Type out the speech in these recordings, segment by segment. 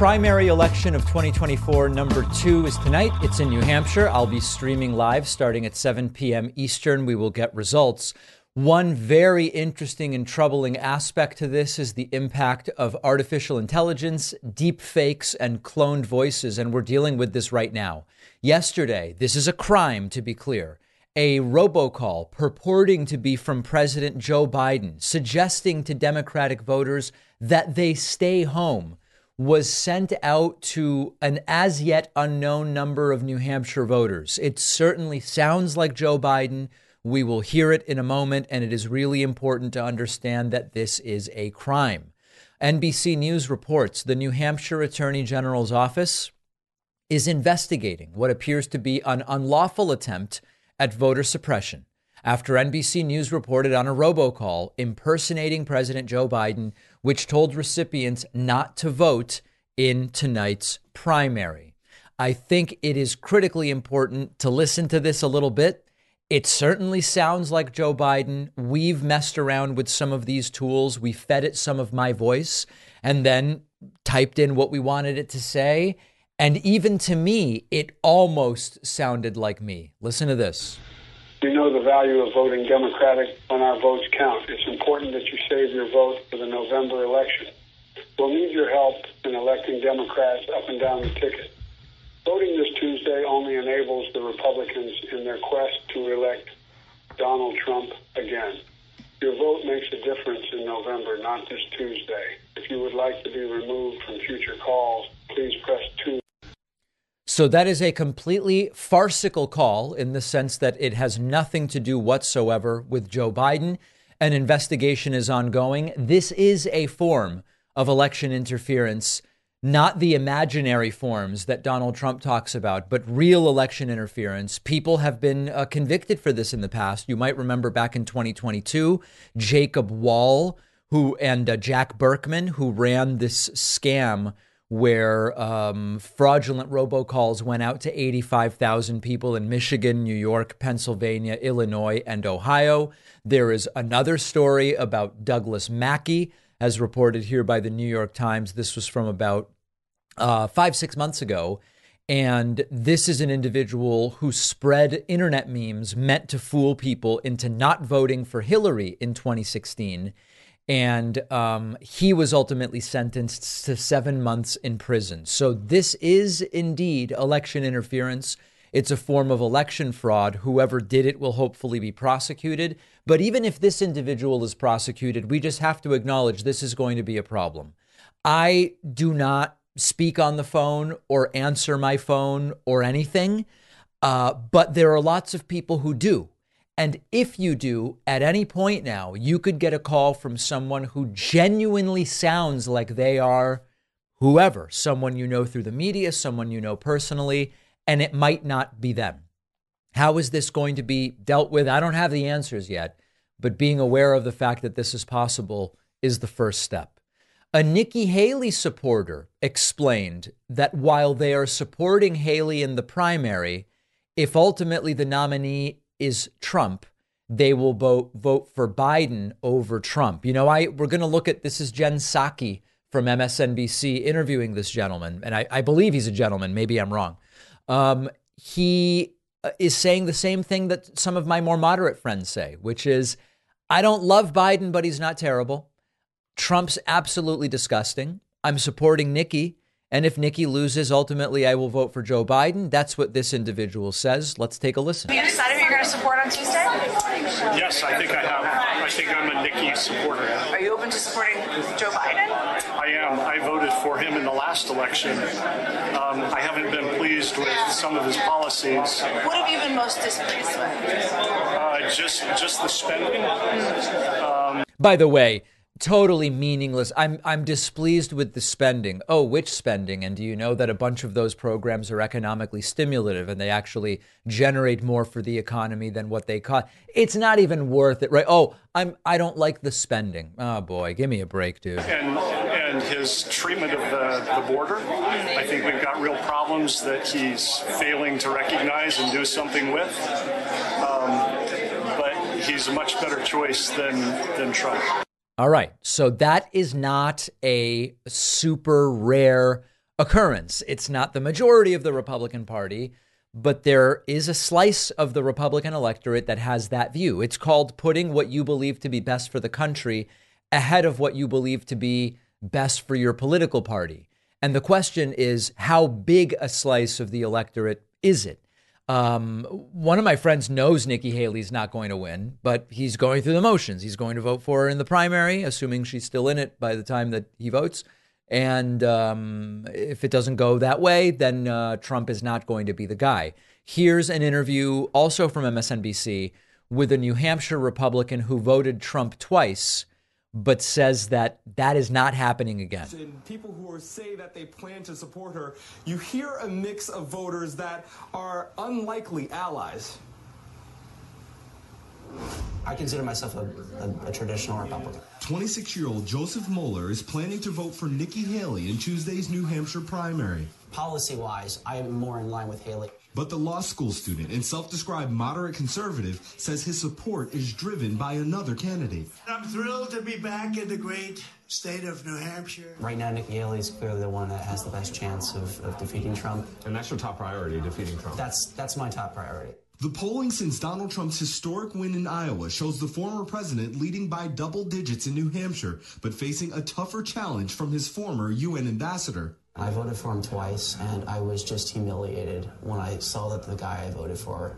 primary election of 2024, number two, is tonight. It's in New Hampshire. I'll be streaming live starting at 7 p.m. Eastern. We will get results. One very interesting and troubling aspect to this is the impact of artificial intelligence, deep fakes, and cloned voices. And we're dealing with this right now. Yesterday, this is a crime, to be clear. A robocall purporting to be from President Joe Biden, suggesting to Democratic voters that they stay home was sent out to an as yet unknown number of New Hampshire voters. It certainly sounds like Joe Biden. We will hear it in a moment, and it is really important to understand that this is a crime. NBC News reports the New Hampshire Attorney General's office is investigating what appears to be an unlawful attempt at voter suppression after NBC News reported on a robocall impersonating President Joe Biden, which told recipients not to vote in tonight's primary. I think it is critically important to listen to this a little bit. It certainly sounds like Joe Biden. We've messed around with some of these tools. We fed it some of my voice and then typed in what we wanted it to say. And even to me, it almost sounded like me. Listen to this. We know the value of voting Democratic when our votes count. It's important that you save your vote for the November election. We'll need your help in electing Democrats up and down the ticket. Voting this Tuesday only enables the Republicans in their quest to elect Donald Trump again. Your vote makes a difference in November, not this Tuesday. If you would like to be removed from future calls, please press 2 so that is a completely farcical call in the sense that it has nothing to do whatsoever with Joe Biden. An investigation is ongoing. This is a form of election interference, not the imaginary forms that Donald Trump talks about, but real election interference. People have been uh, convicted for this in the past. You might remember back in 2022, Jacob Wohl, who and uh, Jack Burkman, who ran this scam where um, fraudulent robocalls went out to 85,000 people in Michigan, New York, Pennsylvania, Illinois, and Ohio. There is another story about Douglas Mackey, as reported here by the New York Times. This was from about uh, five, six months ago. And this is an individual who spread internet memes meant to fool people into not voting for Hillary in 2016 and um, he was ultimately sentenced to seven months in prison. So this is indeed election interference. It's a form of election fraud. Whoever did it will hopefully be prosecuted. But even if this individual is prosecuted, we just have to acknowledge this is going to be a problem. I do not speak on the phone or answer my phone or anything, uh, but there are lots of people who do. And if you do, at any point now, you could get a call from someone who genuinely sounds like they are whoever, someone you know through the media, someone you know personally, and it might not be them. How is this going to be dealt with? I don't have the answers yet, but being aware of the fact that this is possible is the first step. A Nikki Haley supporter explained that while they are supporting Haley in the primary, if ultimately the nominee is Trump, they will vote vote for Biden over Trump. You know, I we're going to look at this is Jen Psaki from MSNBC interviewing this gentleman, and I, I believe he's a gentleman. Maybe I'm wrong. Um, he uh, is saying the same thing that some of my more moderate friends say, which is, I don't love Biden, but he's not terrible. Trump's absolutely disgusting. I'm supporting Nikki. And if Nikki loses, ultimately I will vote for Joe Biden. That's what this individual says. Let's take a listen. Have you decided who you're going to support on Tuesday? Yes, I think I have. I think I'm a Nikki supporter. Are you open to supporting Joe Biden? I am. I voted for him in the last election. Um, I haven't been pleased with some of his policies. What have you been most displeased with? Uh, just, just the spending. Um, By the way, totally meaningless. I'm I'm displeased with the spending. Oh, which spending? And do you know that a bunch of those programs are economically stimulative and they actually generate more for the economy than what they cost? It's not even worth it, right? Oh, I'm I don't like the spending. Oh boy, give me a break, dude. And and his treatment of the, the border, I think we've got real problems that he's failing to recognize and do something with. Um, but he's a much better choice than than Trump. All right. So that is not a super rare occurrence. It's not the majority of the Republican Party, but there is a slice of the Republican electorate that has that view. It's called putting what you believe to be best for the country ahead of what you believe to be best for your political party. And the question is, how big a slice of the electorate is it? Um, one of my friends knows Nikki Haley's not going to win, but he's going through the motions. He's going to vote for her in the primary, assuming she's still in it by the time that he votes. And um, if it doesn't go that way, then uh, Trump is not going to be the guy. Here's an interview also from MSNBC with a New Hampshire Republican who voted Trump twice, but says that that is not happening again. And people who are, say that they plan to support her, you hear a mix of voters that are unlikely allies. I consider myself a, a, a traditional Republican. 26 year old Joseph Moeller is planning to vote for Nikki Haley in Tuesday's New Hampshire primary. Policy wise, I am more in line with Haley. But the law school student and self described moderate conservative says his support is driven by another candidate. I'm thrilled to be back in the great state of New Hampshire. Right now, Nikki Haley is clearly the one that has the best chance of, of defeating Trump. And that's your top priority, defeating Trump. That's that's my top priority. The polling since Donald Trump's historic win in Iowa shows the former president leading by double digits in New Hampshire, but facing a tougher challenge from his former UN ambassador. I voted for him twice, and I was just humiliated when I saw that the guy I voted for,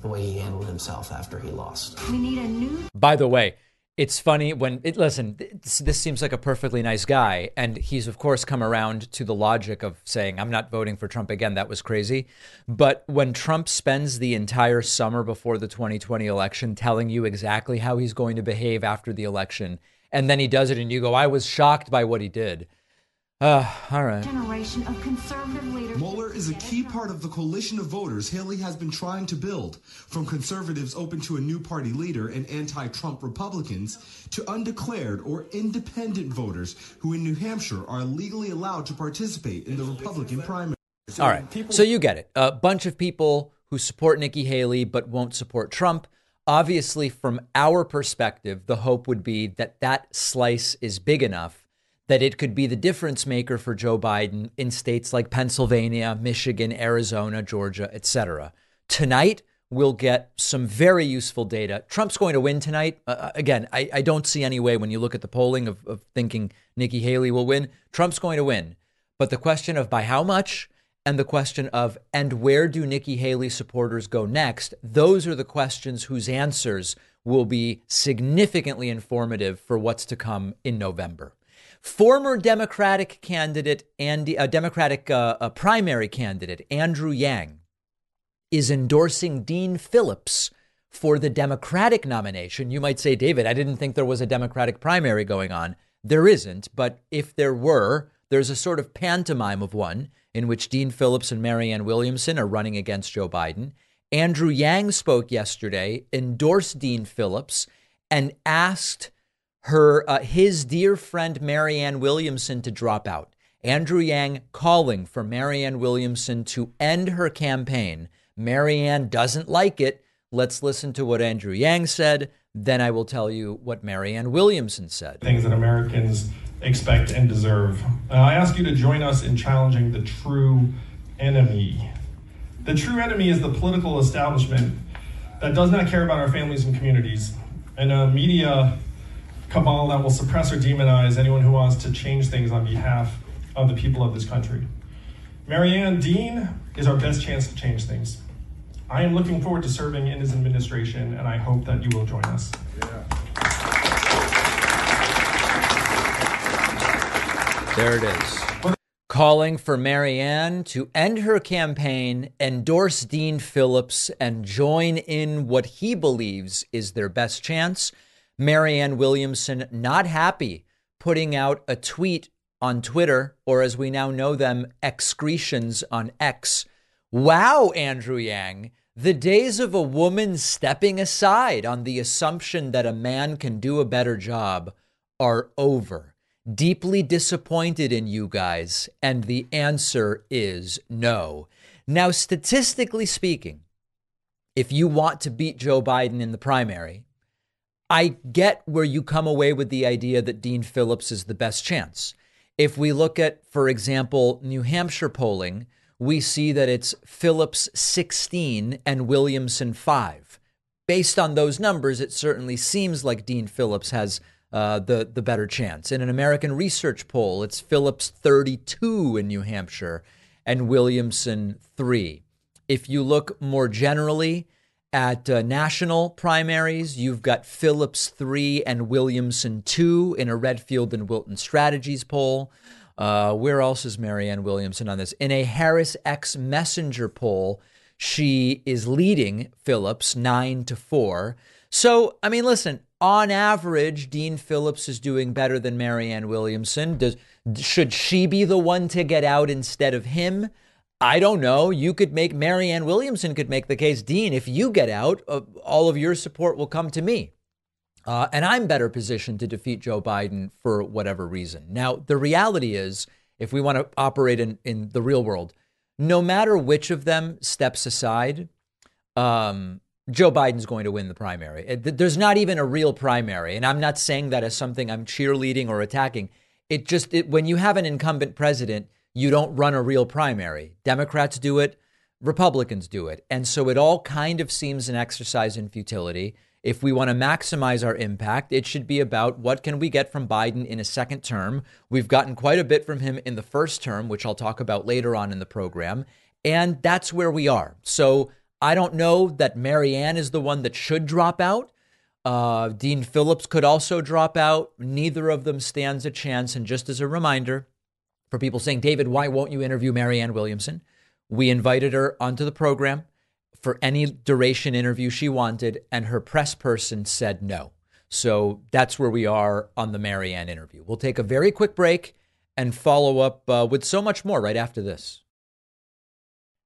the way he handled himself after he lost. We need a new. By the way, it's funny when it listen this, this, seems like a perfectly nice guy and he's of course come around to the logic of saying i'm not voting for trump again that was crazy but when trump spends the entire summer before the 2020 election telling you exactly how he's going to behave after the election and then he does it and you go i was shocked by what he did uh, all right. Generation of conservative leaders. Moeller is a key part of the coalition of voters Haley has been trying to build, from conservatives open to a new party leader and anti Trump Republicans to undeclared or independent voters who in New Hampshire are legally allowed to participate in the Republican primary. All right. So you get it. A bunch of people who support Nikki Haley but won't support Trump. Obviously, from our perspective, the hope would be that that slice is big enough that it could be the difference maker for Joe Biden in states like Pennsylvania, Michigan, Arizona, Georgia, etc. Tonight, we'll get some very useful data. Trump's going to win tonight. Uh, uh, again, I, I, don't see any way when you look at the polling of, of thinking Nikki Haley will win. Trump's going to win. But the question of by how much and the question of and where do Nikki Haley supporters go next, those are the questions whose answers will be significantly informative for what's to come in November. Former Democratic candidate Andy, a Democratic uh, a primary candidate Andrew Yang is endorsing Dean Phillips for the Democratic nomination. You might say, David, I didn't think there was a Democratic primary going on. There isn't, but if there were, there's a sort of pantomime of one in which Dean Phillips and Marianne Williamson are running against Joe Biden. Andrew Yang spoke yesterday, endorsed Dean Phillips, and asked her uh, his dear friend Marianne Williamson to drop out. Andrew Yang calling for Marianne Williamson to end her campaign. Marianne doesn't like it. Let's listen to what Andrew Yang said. Then I will tell you what Marianne Williamson said. Things that Americans expect and deserve. Uh, I ask you to join us in challenging the true enemy. The true enemy is the political establishment that does not care about our families and communities, and a media cabal that will suppress or demonize anyone who wants to change things on behalf of the people of this country. Marianne Dean is our best chance to change things. I am looking forward to serving in his administration, and I hope that you will join us. Yeah. There it is. Calling for Marianne to end her campaign, endorse Dean Phillips, and join in what he believes is their best chance Marianne Williamson not happy putting out a tweet on Twitter, or as we now know them, excretions on X. Wow, Andrew Yang, the days of a woman stepping aside on the assumption that a man can do a better job are over. Deeply disappointed in you guys, and the answer is no. Now, statistically speaking, if you want to beat Joe Biden in the primary, I get where you come away with the idea that Dean Phillips is the best chance. If we look at, for example, New Hampshire polling, we see that it's Phillips 16 and Williamson 5. Based on those numbers, it certainly seems like Dean Phillips has uh, the, the better chance. In an American research poll, it's Phillips 32 in New Hampshire and Williamson 3. If you look more generally at uh, national primaries, you've got Phillips 3 and Williamson 2 in a Redfield and Wilton Strategies poll. Uh, where else is Marianne Williamson on this? In a HarrisX Messenger poll, she is leading Phillips 9 to 4. So, I mean, listen, on average, Dean Phillips is doing better than Marianne Williamson. Does should she be the one to get out instead of him? I don't know. You could make Marianne Williamson could make the case, Dean. If you get out, uh, all of your support will come to me, uh, and I'm better positioned to defeat Joe Biden for whatever reason. Now, the reality is, if we want to operate in in the real world, no matter which of them steps aside, um, Joe Biden's going to win the primary. There's not even a real primary, and I'm not saying that as something I'm cheerleading or attacking. It just it, when you have an incumbent president you don't run a real primary. Democrats do it, Republicans do it. And so it all kind of seems an exercise in futility. If we want to maximize our impact, it should be about what can we get from Biden in a second term. We've gotten quite a bit from him in the first term, which I'll talk about later on in the program. And that's where we are. So I don't know that Marianne is the one that should drop out. Uh, Dean Phillips could also drop out. Neither of them stands a chance. And just as a reminder, for people saying, David, why won't you interview Marianne Williamson? We invited her onto the program for any duration interview she wanted, and her press person said no. So that's where we are on the Marianne interview. We'll take a very quick break and follow up uh, with so much more right after this.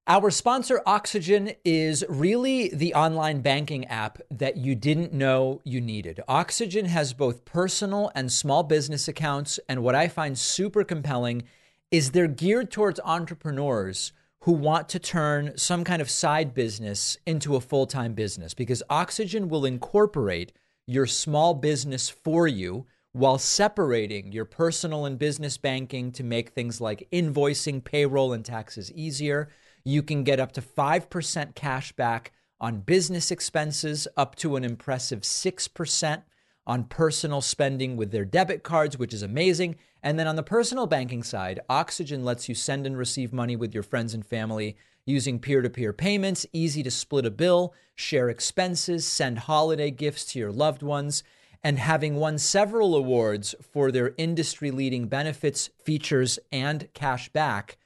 Our sponsor, Oxygen, is really the online banking app that you didn't know you needed. Oxygen has both personal and small business accounts. And what I find super compelling is they're geared towards entrepreneurs who want to turn some kind of side business into a full time business because Oxygen will incorporate your small business for you while separating your personal and business banking to make things like invoicing, payroll, and taxes easier you can get up to 5% cash back on business expenses, up to an impressive 6% on personal spending with their debit cards, which is amazing. And then on the personal banking side, Oxygen lets you send and receive money with your friends and family using peer to peer payments, easy to split a bill, share expenses, send holiday gifts to your loved ones. And having won several awards for their industry leading benefits, features, and cash back,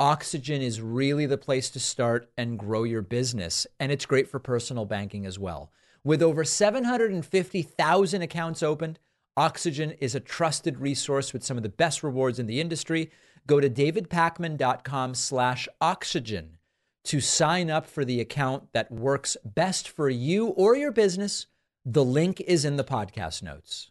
Oxygen is really the place to start and grow your business. And it's great for personal banking as well. With over 750,000 accounts opened, Oxygen is a trusted resource with some of the best rewards in the industry. Go to davidpakman.com slash oxygen to sign up for the account that works best for you or your business. The link is in the podcast notes.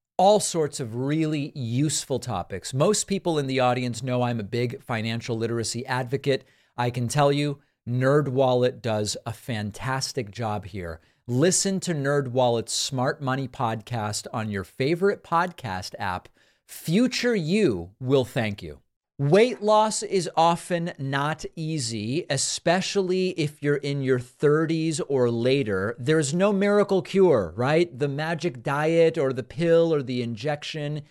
all sorts of really useful topics. Most people in the audience know I'm a big financial literacy advocate. I can tell you, NerdWallet does a fantastic job here. Listen to NerdWallet's Smart Money podcast on your favorite podcast app. Future you will thank you. Weight loss is often not easy, especially if you're in your 30s or later. There's no miracle cure, right? The magic diet or the pill or the injection.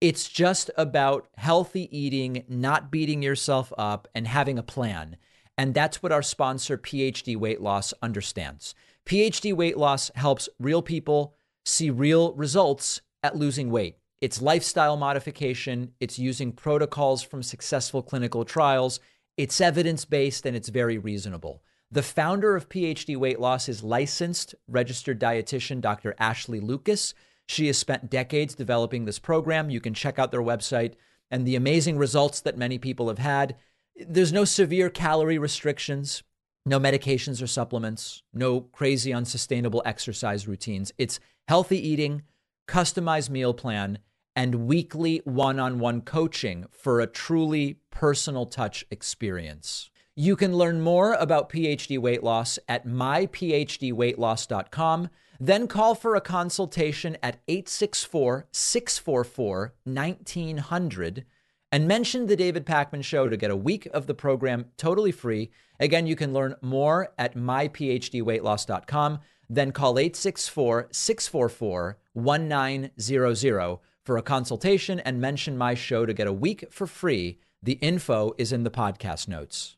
It's just about healthy eating, not beating yourself up, and having a plan. And that's what our sponsor, PhD Weight Loss, understands. PhD Weight Loss helps real people see real results at losing weight. It's lifestyle modification, it's using protocols from successful clinical trials, it's evidence based, and it's very reasonable. The founder of PhD Weight Loss is licensed registered dietitian Dr. Ashley Lucas. She has spent decades developing this program. You can check out their website and the amazing results that many people have had. There's no severe calorie restrictions. No medications or supplements, no crazy unsustainable exercise routines. It's healthy eating, customized meal plan, and weekly one on one coaching for a truly personal touch experience. You can learn more about PhD weight loss at myphdweightloss.com. Then call for a consultation at 864 644 1900 and mention the David Pakman Show to get a week of the program totally free. Again, you can learn more at myphdweightloss.com. Then call 864 644 1900 for a consultation and mention my show to get a week for free. The info is in the podcast notes.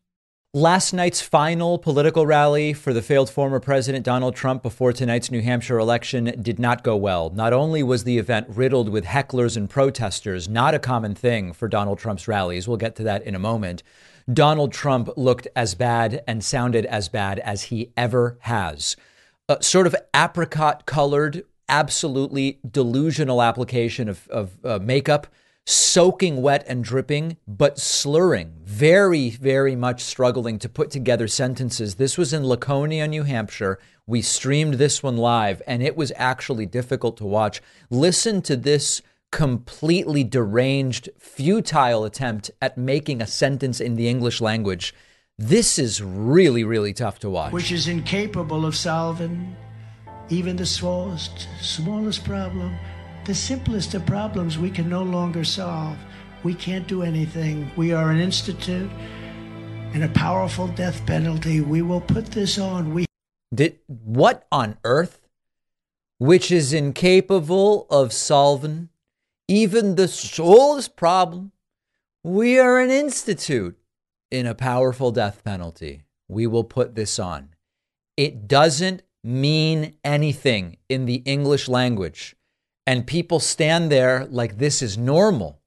Last night's final political rally for the failed former President Donald Trump before tonight's New Hampshire election did not go well. Not only was the event riddled with hecklers and protesters, not a common thing for Donald Trump's rallies, we'll get to that in a moment. Donald Trump looked as bad and sounded as bad as he ever has. A sort of apricot colored, absolutely delusional application of, of uh, makeup soaking wet and dripping, but slurring, very, very much struggling to put together sentences. This was in Laconia, New Hampshire. We streamed this one live, and it was actually difficult to watch. Listen to this completely deranged, futile attempt at making a sentence in the English language. This is really, really tough to watch. Which is incapable of solving even the smallest, smallest problem the simplest of problems we can no longer solve. We can't do anything. We are an institute and a powerful death penalty. We will put this on. We did what on earth? Which is incapable of solving even the smallest problem. We are an institute in a powerful death penalty. We will put this on. It doesn't mean anything in the English language and people stand there like this is normal.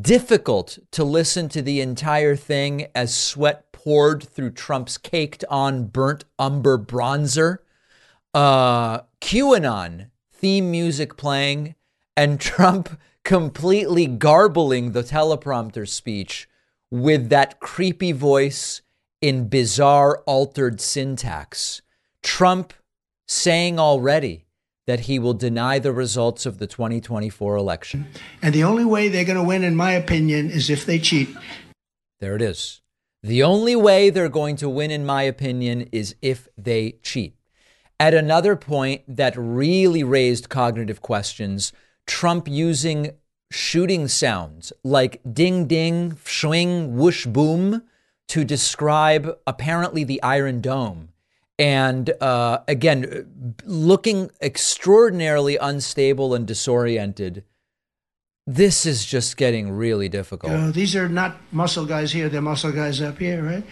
Difficult to listen to the entire thing as sweat poured through Trump's caked on burnt umber bronzer. Uh, QAnon theme music playing, and Trump completely garbling the teleprompter speech with that creepy voice in bizarre altered syntax. Trump saying already that he will deny the results of the 2024 election. And the only way they're going to win, in my opinion, is if they cheat. There it is. The only way they're going to win, in my opinion, is if they cheat. At another point that really raised cognitive questions, Trump using shooting sounds like ding ding, swing, whoosh, boom to describe apparently the Iron Dome and uh, again, looking extraordinarily unstable and disoriented. This is just getting really difficult. These are not muscle guys here, they're muscle guys up here, right?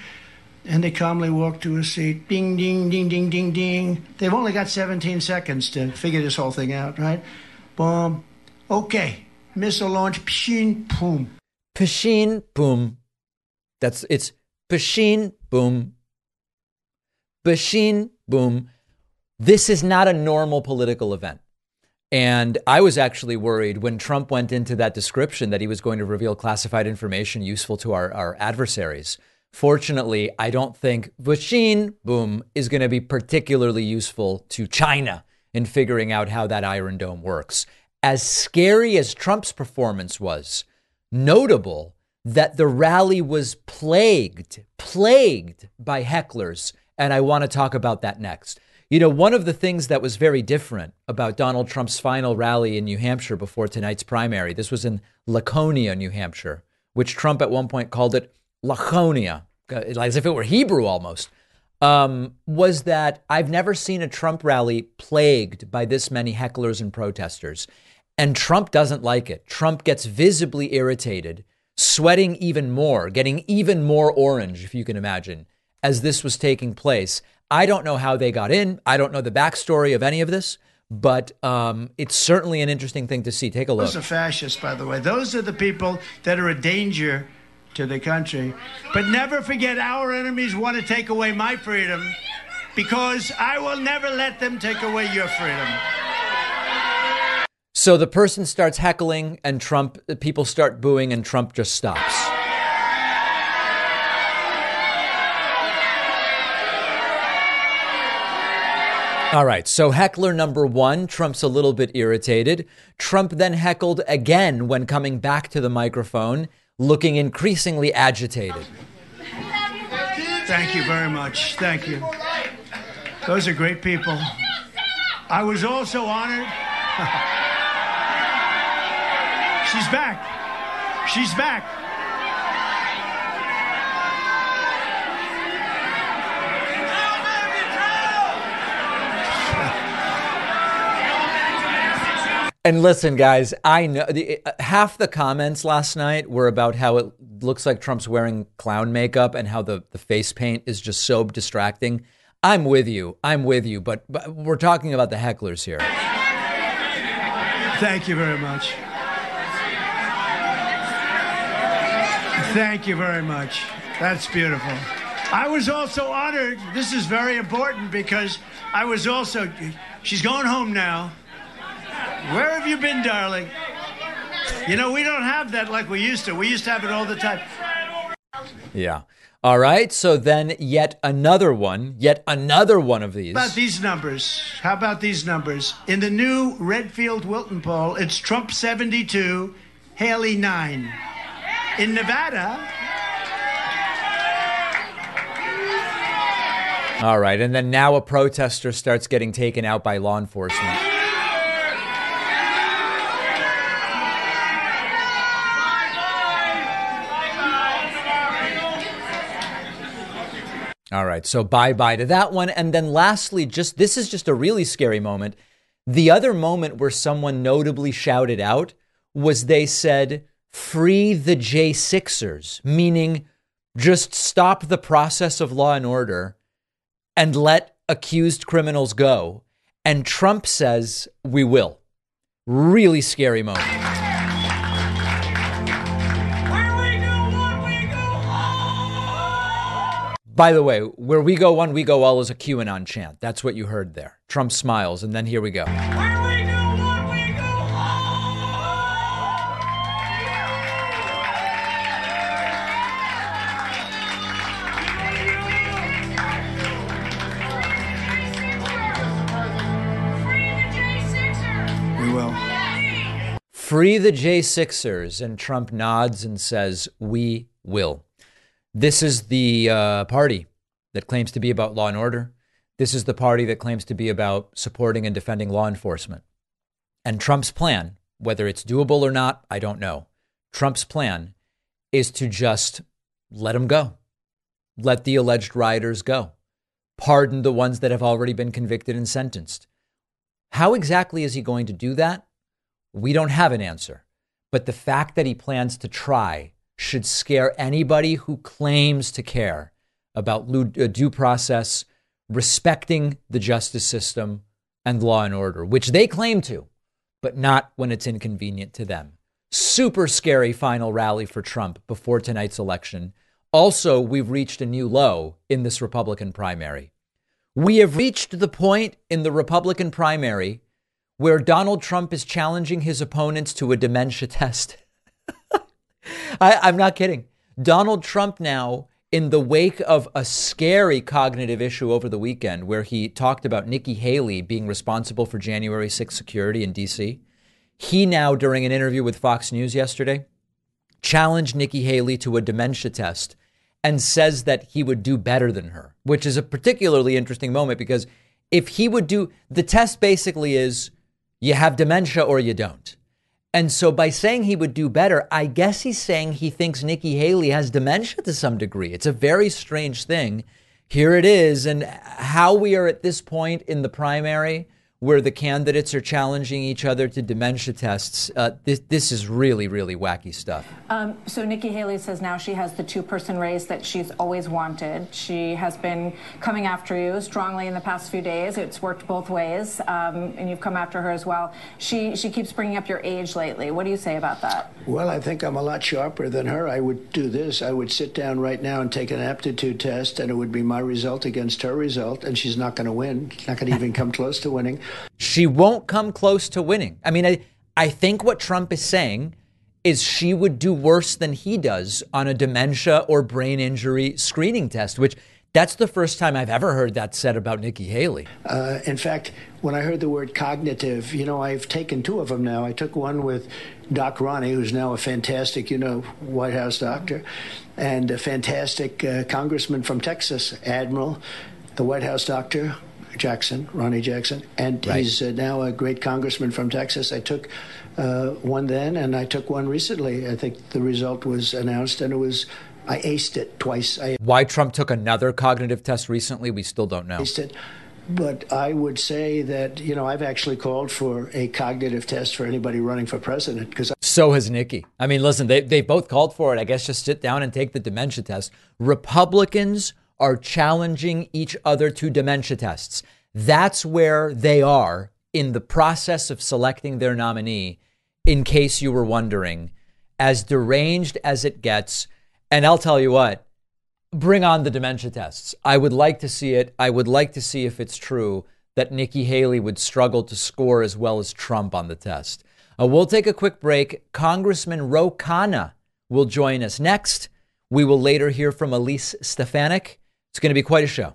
And they calmly walk to a seat. Ding, ding, ding, ding, ding, ding. They've only got 17 seconds to figure this whole thing out, right? Boom. Okay. Missile launch. Pshin, boom. Pshin, boom. That's, it's pshin, boom, Bashin, boom. This is not a normal political event. And I was actually worried when Trump went into that description that he was going to reveal classified information useful to our, our adversaries. Fortunately, I don't think Bashin, boom, is going to be particularly useful to China in figuring out how that Iron Dome works. As scary as Trump's performance was, notable that the rally was plagued, plagued by hecklers and I want to talk about that next. You know, one of the things that was very different about Donald Trump's final rally in New Hampshire before tonight's primary, this was in Laconia, New Hampshire, which Trump at one point called it Laconia, as if it were Hebrew almost, um, was that I've never seen a Trump rally plagued by this many hecklers and protesters. And Trump doesn't like it. Trump gets visibly irritated, sweating even more, getting even more orange, if you can imagine as this was taking place. I don't know how they got in. I don't know the backstory of any of this, but um, it's certainly an interesting thing to see. Take a look. Those are fascists, by the way. Those are the people that are a danger to the country. But never forget, our enemies want to take away my freedom because I will never let them take away your freedom. So the person starts heckling, and Trump, people start booing, and Trump just stops. All right, so heckler number one, Trump's a little bit irritated. Trump then heckled again when coming back to the microphone, looking increasingly agitated. Thank you very much. Thank you. Those are great people. I was also honored. She's back. She's back. And listen, guys, I know the, uh, half the comments last night were about how it looks like Trump's wearing clown makeup and how the, the face paint is just so distracting. I'm with you. I'm with you. But, but we're talking about the hecklers here. Thank you very much. Thank you very much. That's beautiful. I was also honored. This is very important because I was also. She's going home now. Where have you been, darling? You know, we don't have that like we used to. We used to have it all the time. Yeah. All right. So then, yet another one, yet another one of these. How about these numbers? How about these numbers? In the new Redfield Wilton poll, it's Trump 72, Haley 9. In Nevada, All right. And then now a protester starts getting taken out by law enforcement. All right. So bye bye to that one. And then lastly, just this is just a really scary moment. The other moment where someone notably shouted out was they said, free the J6ers, meaning just stop the process of law and order and let accused criminals go. And Trump says, we will. Really scary moment. By the way, where we go one, we go all is a QAnon chant. That's what you heard there. Trump smiles, and then here we go. we will. Free the J6ers. And Trump nods and says, We will. This is the uh, party that claims to be about law and order. This is the party that claims to be about supporting and defending law enforcement. And Trump's plan, whether it's doable or not, I don't know. Trump's plan is to just let them go, let the alleged rioters go, pardon the ones that have already been convicted and sentenced. How exactly is he going to do that? We don't have an answer. But the fact that he plans to try should scare anybody who claims to care about uh, due process, respecting the justice system and law and order, which they claim to, but not when it's inconvenient to them. Super scary final rally for Trump before tonight's election. Also, we've reached a new low in this Republican primary. We have reached the point in the Republican primary where Donald Trump is challenging his opponents to a dementia test. I, I'm not kidding. Donald Trump now, in the wake of a scary cognitive issue over the weekend, where he talked about Nikki Haley being responsible for January 6th security in D.C., he now, during an interview with Fox News yesterday, challenged Nikki Haley to a dementia test and says that he would do better than her, which is a particularly interesting moment because if he would do the test basically is you have dementia or you don't. And so by saying he would do better, I guess he's saying he thinks Nikki Haley has dementia to some degree. It's a very strange thing. Here it is. And how we are at this point in the primary where the candidates are challenging each other to dementia tests, uh, this, this is really, really wacky stuff. Um, so Nikki Haley says now she has the two-person race that she's always wanted. She has been coming after you strongly in the past few days. It's worked both ways, um, and you've come after her as well. She she keeps bringing up your age lately. What do you say about that? Well, I think I'm a lot sharper than her. I would do this. I would sit down right now and take an aptitude test, and it would be my result against her result, and she's not going to win. She's not going to even come close to winning. She won't come close to winning. I mean, I, I think what Trump is saying is she would do worse than he does on a dementia or brain injury screening test, which That's the first time I've ever heard that said about Nikki Haley. Uh, in fact, when I heard the word cognitive, you know, I've taken two of them now. I took one with Doc Ronny, who's now a fantastic, you know, White House doctor, and a fantastic uh, congressman from Texas, Admiral, the White House doctor, Jackson, Ronny Jackson, and right. he's uh, now a great congressman from Texas. I took uh, one then, and I took one recently. I think the result was announced, and it was I aced it twice. I Why Trump took another cognitive test recently, we still don't know. Aced it. But I would say that, you know, I've actually called for a cognitive test for anybody running for president because. So has Nikki. I mean, listen, they, they both called for it. I guess just sit down and take the dementia test. Republicans are challenging each other to dementia tests. That's where they are in the process of selecting their nominee, in case you were wondering. As deranged as it gets, and I'll tell you what, bring on the dementia tests. I would like to see it. I would like to see if it's true that Nikki Haley would struggle to score as well as Trump on the test. Uh, we'll take a quick break. Congressman Ro Khanna will join us next. We will later hear from Elise Stefanik. It's going to be quite a show.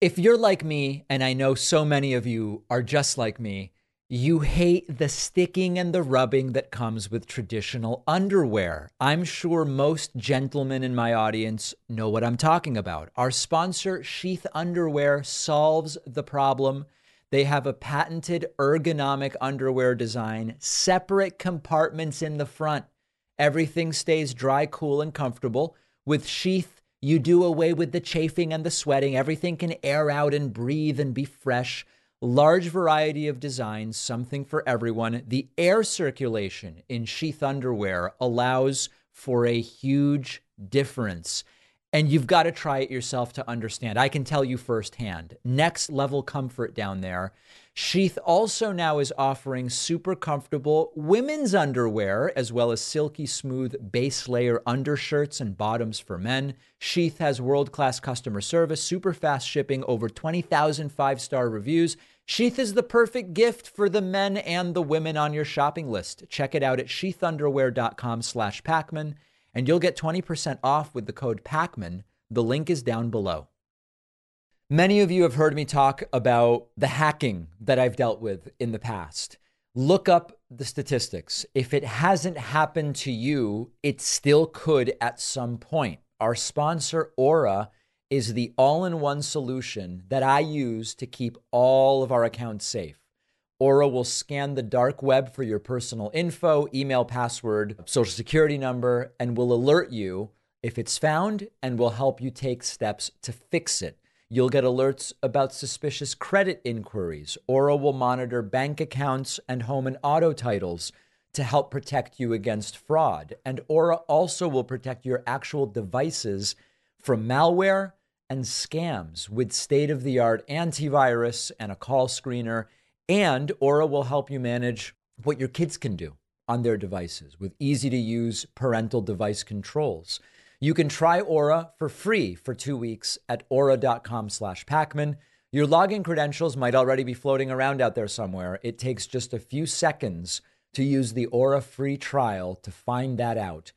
If you're like me, and I know so many of you are just like me, you hate the sticking and the rubbing that comes with traditional underwear. I'm sure most gentlemen in my audience know what I'm talking about. Our sponsor, Sheath Underwear, solves the problem. They have a patented ergonomic underwear design, separate compartments in the front. Everything stays dry, cool, and comfortable. With Sheath, you do away with the chafing and the sweating. Everything can air out and breathe and be fresh large variety of designs, something for everyone. The air circulation in sheath underwear allows for a huge difference. And you've got to try it yourself to understand. I can tell you firsthand. Next level comfort down there. Sheath also now is offering super comfortable women's underwear, as well as silky smooth base layer undershirts and bottoms for men. Sheath has world class customer service, super fast shipping, over 20,000 five star reviews Sheath is the perfect gift for the men and the women on your shopping list. Check it out at sheathunderwear.com slash Pakman, and you'll get 20% off with the code Pakman. The link is down below. Many of you have heard me talk about the hacking that I've dealt with in the past. Look up the statistics. If it hasn't happened to you, it still could at some point. Our sponsor, Aura, is the all in one solution that I use to keep all of our accounts safe. Aura will scan the dark web for your personal info, email, password, social security number, and will alert you if it's found and will help you take steps to fix it. You'll get alerts about suspicious credit inquiries. Aura will monitor bank accounts and home and auto titles to help protect you against fraud. And Aura also will protect your actual devices from malware and scams with state of the art antivirus and a call screener. And Aura will help you manage what your kids can do on their devices with easy to use parental device controls. You can try Aura for free for two weeks at aura.com slash Pakman. Your login credentials might already be floating around out there somewhere. It takes just a few seconds to use the Aura free trial to find that out.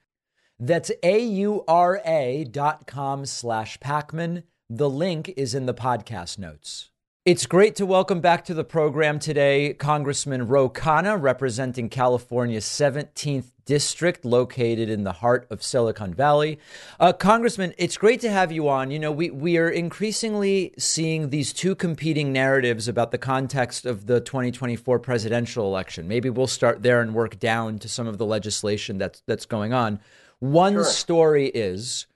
That's A-U-R-A dot com slash Pakman. The link is in the podcast notes. It's great to welcome back to the program today Congressman Ro Khanna, representing California's 17th district located in the heart of Silicon Valley. Uh, Congressman, it's great to have you on. You know, we, we are increasingly seeing these two competing narratives about the context of the 2024 presidential election. Maybe we'll start there and work down to some of the legislation that's, that's going on. One sure. story is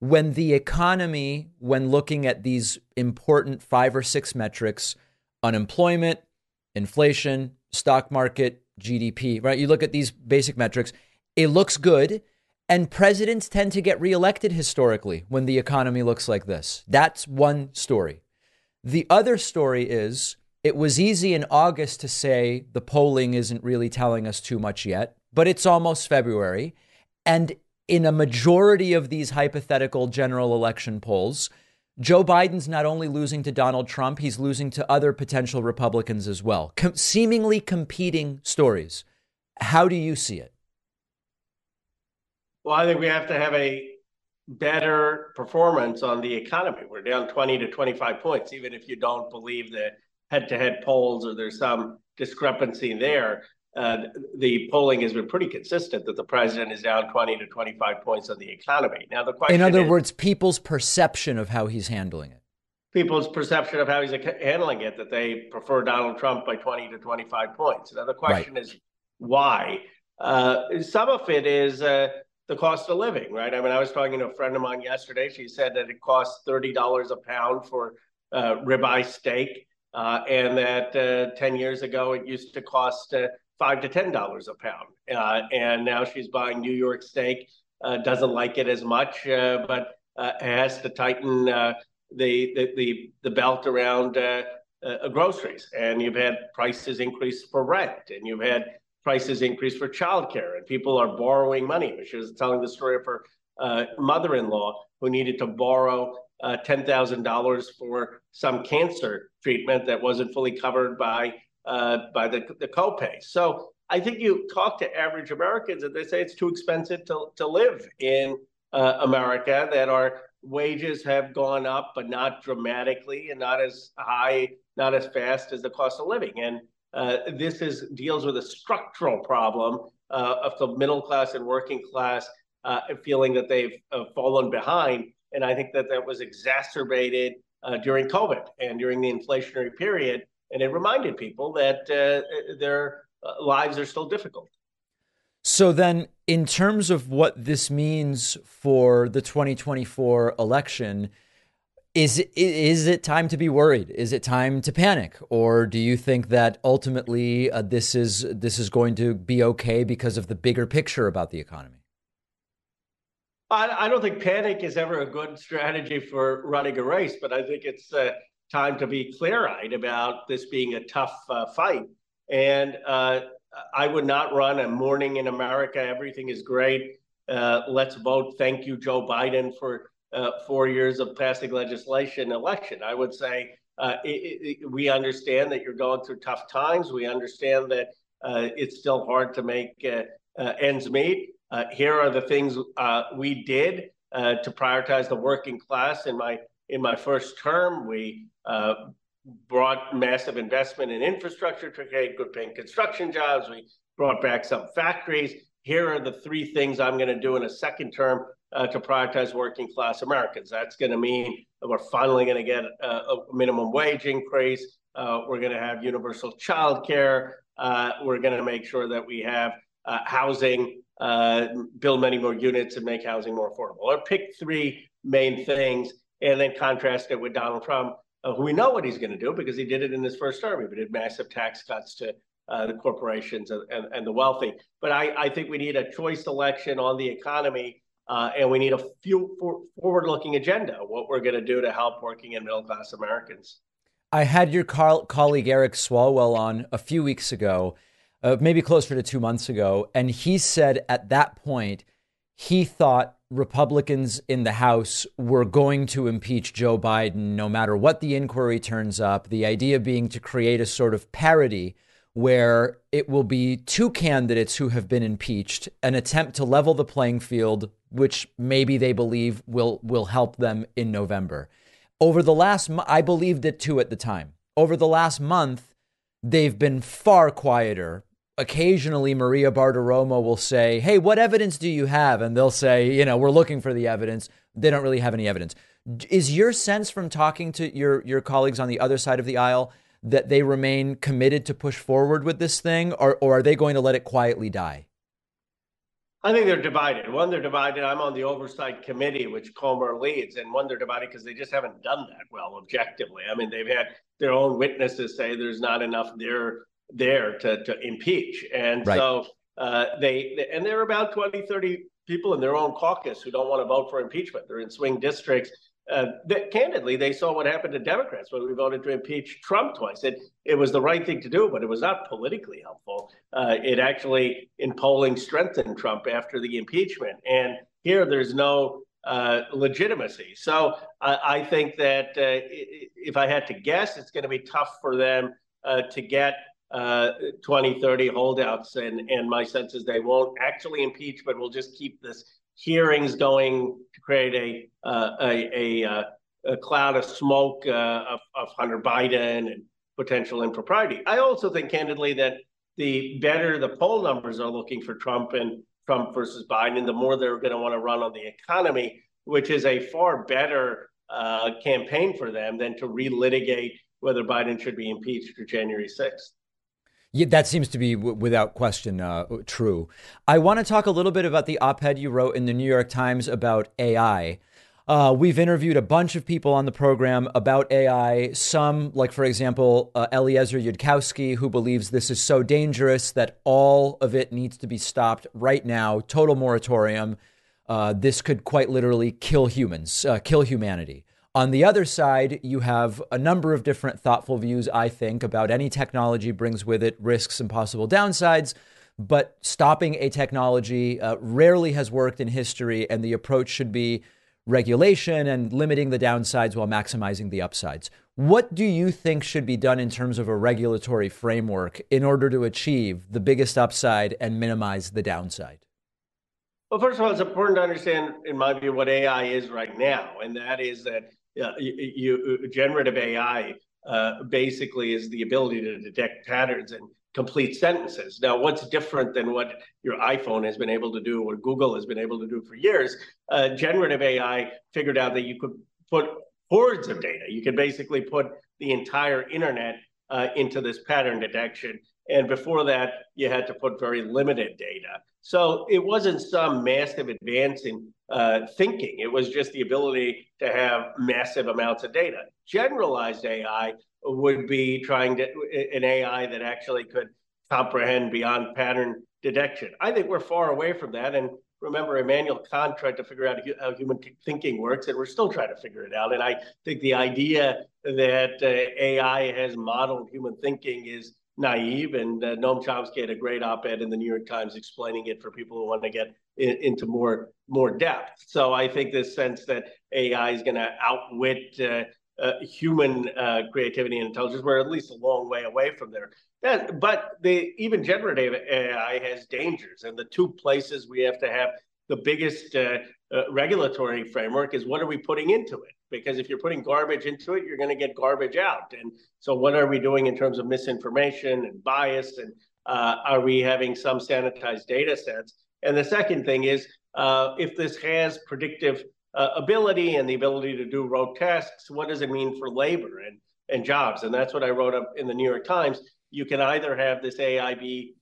when the economy, when looking at these important five or six metrics, unemployment, inflation, stock market, GDP, right? You look at these basic metrics, it looks good. And presidents tend to get reelected historically when the economy looks like this. That's one story. The other story is it was easy in August to say the polling isn't really telling us too much yet, but it's almost February. And in a majority of these hypothetical general election polls, Joe Biden's not only losing to Donald Trump, he's losing to other potential Republicans as well. Com- seemingly competing stories. How do you see it? Well, I think we have to have a better performance on the economy. We're down 20 to 25 points, even if you don't believe the head to head polls or there's some discrepancy there. Uh, the polling has been pretty consistent that the president is down 20 to 25 points on the economy. Now, the question In other is, words, people's perception of how he's handling it. People's perception of how he's handling it, that they prefer Donald Trump by 20 to 25 points. Now, the question right. is why? Uh, some of it is uh, the cost of living, right? I mean, I was talking to a friend of mine yesterday. She said that it costs $30 a pound for uh, ribeye steak. Uh, and that uh, 10 years ago, it used to cost uh, five to ten dollars a pound. Uh, and now she's buying New York steak. Uh, doesn't like it as much, uh, but uh, has to tighten uh, the, the, the the belt around uh, groceries. And you've had prices increase for rent, and you've had prices increase for childcare, and people are borrowing money. She was telling the story of her mother-in-law who needed to borrow uh, $10,000 for some cancer treatment that wasn't fully covered by uh, by the, the copay. So I think you talk to average Americans and they say it's too expensive to, to live in uh, America, that our wages have gone up, but not dramatically and not as high, not as fast as the cost of living. And uh, this is deals with a structural problem uh, of the middle class and working class uh, feeling that they've uh, fallen behind. And I think that that was exacerbated during COVID and during the inflationary period and it reminded people that uh, their uh, lives are still difficult. So then, in terms of what this means for the 2024 election, is it, is it time to be worried? Is it time to panic, or do you think that ultimately uh, this is this is going to be okay because of the bigger picture about the economy? I, I don't think panic is ever a good strategy for running a race, but I think it's uh, time to be clear eyed about this being a tough uh, fight. And uh, I would not run a morning in America. Everything is great. Uh, let's vote. Thank you, Joe Biden, for uh, four years of passing legislation election. I would say uh, it, it, we understand that you're going through tough times. We understand that uh, it's still hard to make ends meet. here are the things we did to prioritize the working class in my in my first term. We uh, brought massive investment in infrastructure to create good paying construction jobs. We brought back some factories. Here are the three things I'm going to do in a second term uh, to prioritize working class Americans. That's going to mean that we're finally going to get a, minimum wage increase. Uh, we're going to have universal child care. Uh, we're going to make sure that we have uh, housing, build many more units, and make housing more affordable. Or pick three main things and then contrast it with Donald Trump, uh, we know what he's going to do because he did it in his first term. He did massive tax cuts to uh, the corporations and, and, and, the wealthy. But I, I, think we need a choice election on the economy, uh, and we need a few for, forward-looking agenda. What we're going to do to help working and middle-class Americans. I had your co- colleague Eric Swalwell on a few weeks ago, uh, maybe closer to two months ago, and he said at that point he thought Republicans in the House were going to impeach Joe Biden no matter what the inquiry turns up. The idea being to create a sort of parity where it will be two candidates who have been impeached, an attempt to level the playing field, which maybe they believe will will help them in November. Over the last, I believed it too at the time. Over the last month, they've been far quieter occasionally Maria Bartiromo will say, Hey, what evidence do you have? And they'll say, You know, we're looking for the evidence. They don't really have any evidence. Is your sense from talking to your, your colleagues on the other side of the aisle that they remain committed to push forward with this thing, or, or are they going to let it quietly die? I think they're divided. One, they're divided. I'm on the oversight committee, which Comer leads, and one, they're divided because they just haven't done that well objectively. I mean, they've had their own witnesses say there's not enough there there to, to impeach. And right. so uh, they, and there are about 20, 30 people in their own caucus who don't want to vote for impeachment. They're in swing districts. Uh, that, candidly, they saw what happened to Democrats when we voted to impeach Trump twice. It, it was the right thing to do, but it was not politically helpful. Uh, it actually, in polling, strengthened Trump after the impeachment. And here, there's no uh, legitimacy. So I think that uh, if I had to guess, it's going to be tough for them uh, to get uh, 20, 30 holdouts. And, and my sense is they won't actually impeach, but we'll just keep this hearings going to create a uh, a, a, a, cloud of smoke uh, of, of Hunter Biden and potential impropriety. I also think, candidly, that the better the poll numbers are looking for Trump and Trump versus Biden, the more they're going to want to run on the economy, which is a far better uh, campaign for them than to relitigate whether Biden should be impeached for January 6th. Yeah, that seems to be w- without question uh, true. I want to talk a little bit about the op ed you wrote in the New York Times about AI. Uh, we've interviewed a bunch of people on the program about AI. Some, like for example, uh, Eliezer Yudkowsky, who believes this is so dangerous that all of it needs to be stopped right now. Total moratorium. Uh, this could quite literally kill humans, uh, kill humanity. On the other side, you have a number of different thoughtful views, I think, about any technology brings with it risks and possible downsides. But stopping a technology uh, rarely has worked in history, and the approach should be regulation and limiting the downsides while maximizing the upsides. What do you think should be done in terms of a regulatory framework in order to achieve the biggest upside and minimize the downside? Well, first of all, it's important to understand, in my view, what AI is right now, and that is that uh, you, you, generative AI uh, basically is the ability to detect patterns and complete sentences. Now, what's different than what your iPhone has been able to do or Google has been able to do for years? Uh, generative AI figured out that you could put hordes of data. You could basically put the entire internet uh, into this pattern detection. And before that, you had to put very limited data. So it wasn't some massive advance in uh, thinking. It was just the ability to have massive amounts of data. Generalized AI would be trying to an AI that actually could comprehend beyond pattern detection. I think we're far away from that. And remember, Immanuel Kant tried to figure out how human thinking works, and we're still trying to figure it out. And I think the idea that uh, AI has modeled human thinking is naive. And uh, Noam Chomsky had a great op-ed in the New York Times explaining it for people who want to get in, into more more depth. So I think this sense that AI is going to outwit uh, uh, human uh, creativity and intelligence, we're at least a long way away from there. That, but the even generative AI has dangers, and the two places we have to have the biggest uh, uh, regulatory framework is what are we putting into it? Because if you're putting garbage into it, you're going to get garbage out. And so, what are we doing in terms of misinformation and bias? And uh, are we having some sanitized data sets? And the second thing is, uh, if this has predictive uh, ability and the ability to do rote tasks, what does it mean for labor and, and jobs? And that's what I wrote up in the New York Times. You can either have this AI be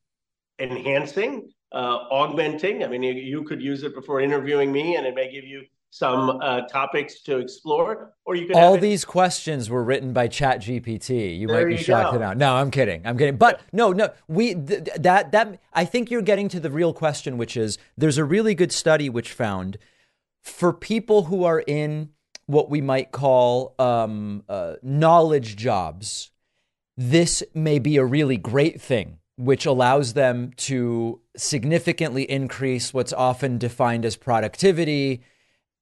enhancing uh, augmenting. I mean, you, you, could use it before interviewing me, and it may give you some uh, topics to explore. Or you could all these questions were written by Chat GPT. You there might be you shocked go. No, I'm kidding. I'm kidding. But no, no, we th- that that I think you're getting to the real question, which is there's a really good study which found for people who are in what we might call um, uh, knowledge jobs, this may be a really great thing which allows them to significantly increase what's often defined as productivity.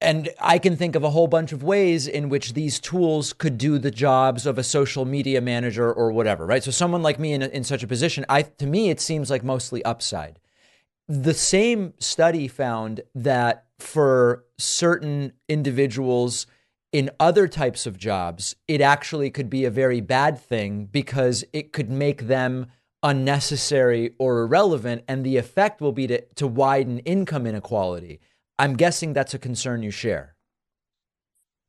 And I can think of a whole bunch of ways in which these tools could do the jobs of a social media manager or whatever, right? So someone like me in, in such a position, I to me it seems like mostly upside. The same study found that for certain individuals in other types of jobs, it actually could be a very bad thing because it could make them unnecessary or irrelevant, and the effect will be to, to widen income inequality. I'm guessing that's a concern you share.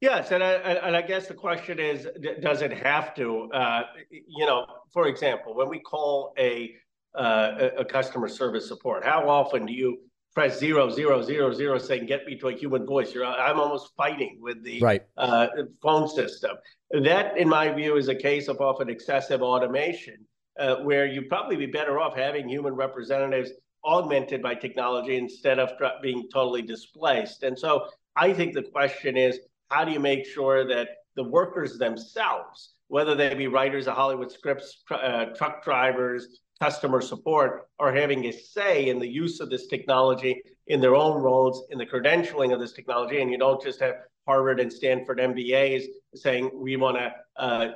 Yes, and I, and I guess the question is, does it have to? Uh, you know, for example, when we call a uh, a customer service support, how often do you press zero zero zero zero saying get me to a human voice? You're, I'm almost fighting with the right. uh, phone system. That, in my view, is a case of often excessive automation uh, where you'd probably be better off having human representatives augmented by technology instead of being totally displaced. And so I think the question is how do you make sure that the workers themselves, whether they be writers of Hollywood scripts, uh, truck drivers, customer support, are having a say in the use of this technology in their own roles in the credentialing of this technology. And you don't just have Harvard and Stanford MBAs saying we want to uh,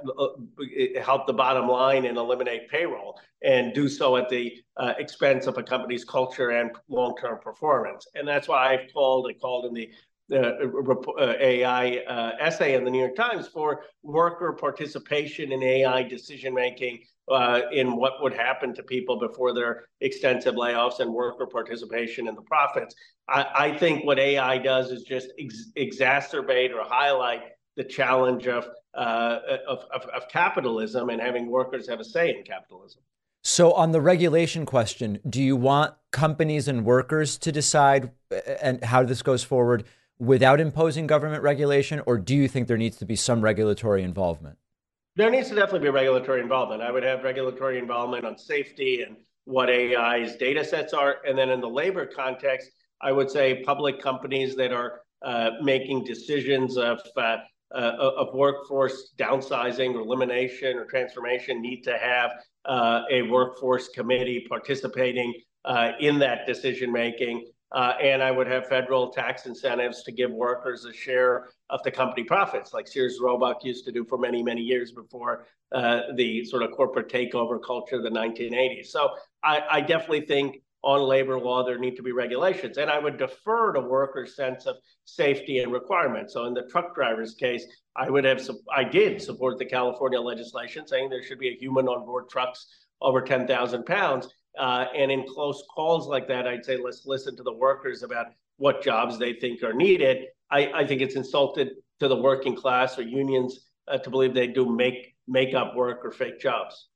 help the bottom line and eliminate payroll and do so at the uh, expense of a company's culture and long-term performance. And that's why I've called, I called in the uh, AI uh, essay in the New York Times for worker participation in AI decision making uh, in what would happen to people before their extensive layoffs and worker participation in the profits. I, I think what AI does is just ex- exacerbate or highlight the challenge of, uh, of, of, of capitalism and having workers have a say in capitalism. So, on the regulation question, do you want companies and workers to decide and how this goes forward without imposing government regulation, or do you think there needs to be some regulatory involvement? There needs to definitely be regulatory involvement. I would have regulatory involvement on safety and what AI's data sets are. And then in the labor context, I would say public companies that are uh, making decisions of uh, uh, of workforce downsizing or elimination or transformation need to have a workforce committee participating uh, in that decision making. Uh, and I would have federal tax incentives to give workers a share of the company profits, like Sears Roebuck used to do for many, many years before uh, the sort of corporate takeover culture of the 1980s. So I, I, definitely think on labor law there need to be regulations, and I would defer to workers' sense of safety and requirements. So in the truck drivers' case, I would have I did support the California legislation saying there should be a human on board trucks over 10,000 pounds. Uh, and in close calls like that, I'd say let's listen to the workers about what jobs they think are needed. I, I think it's insulted to the working class or unions uh, to believe they do make make up work or fake jobs.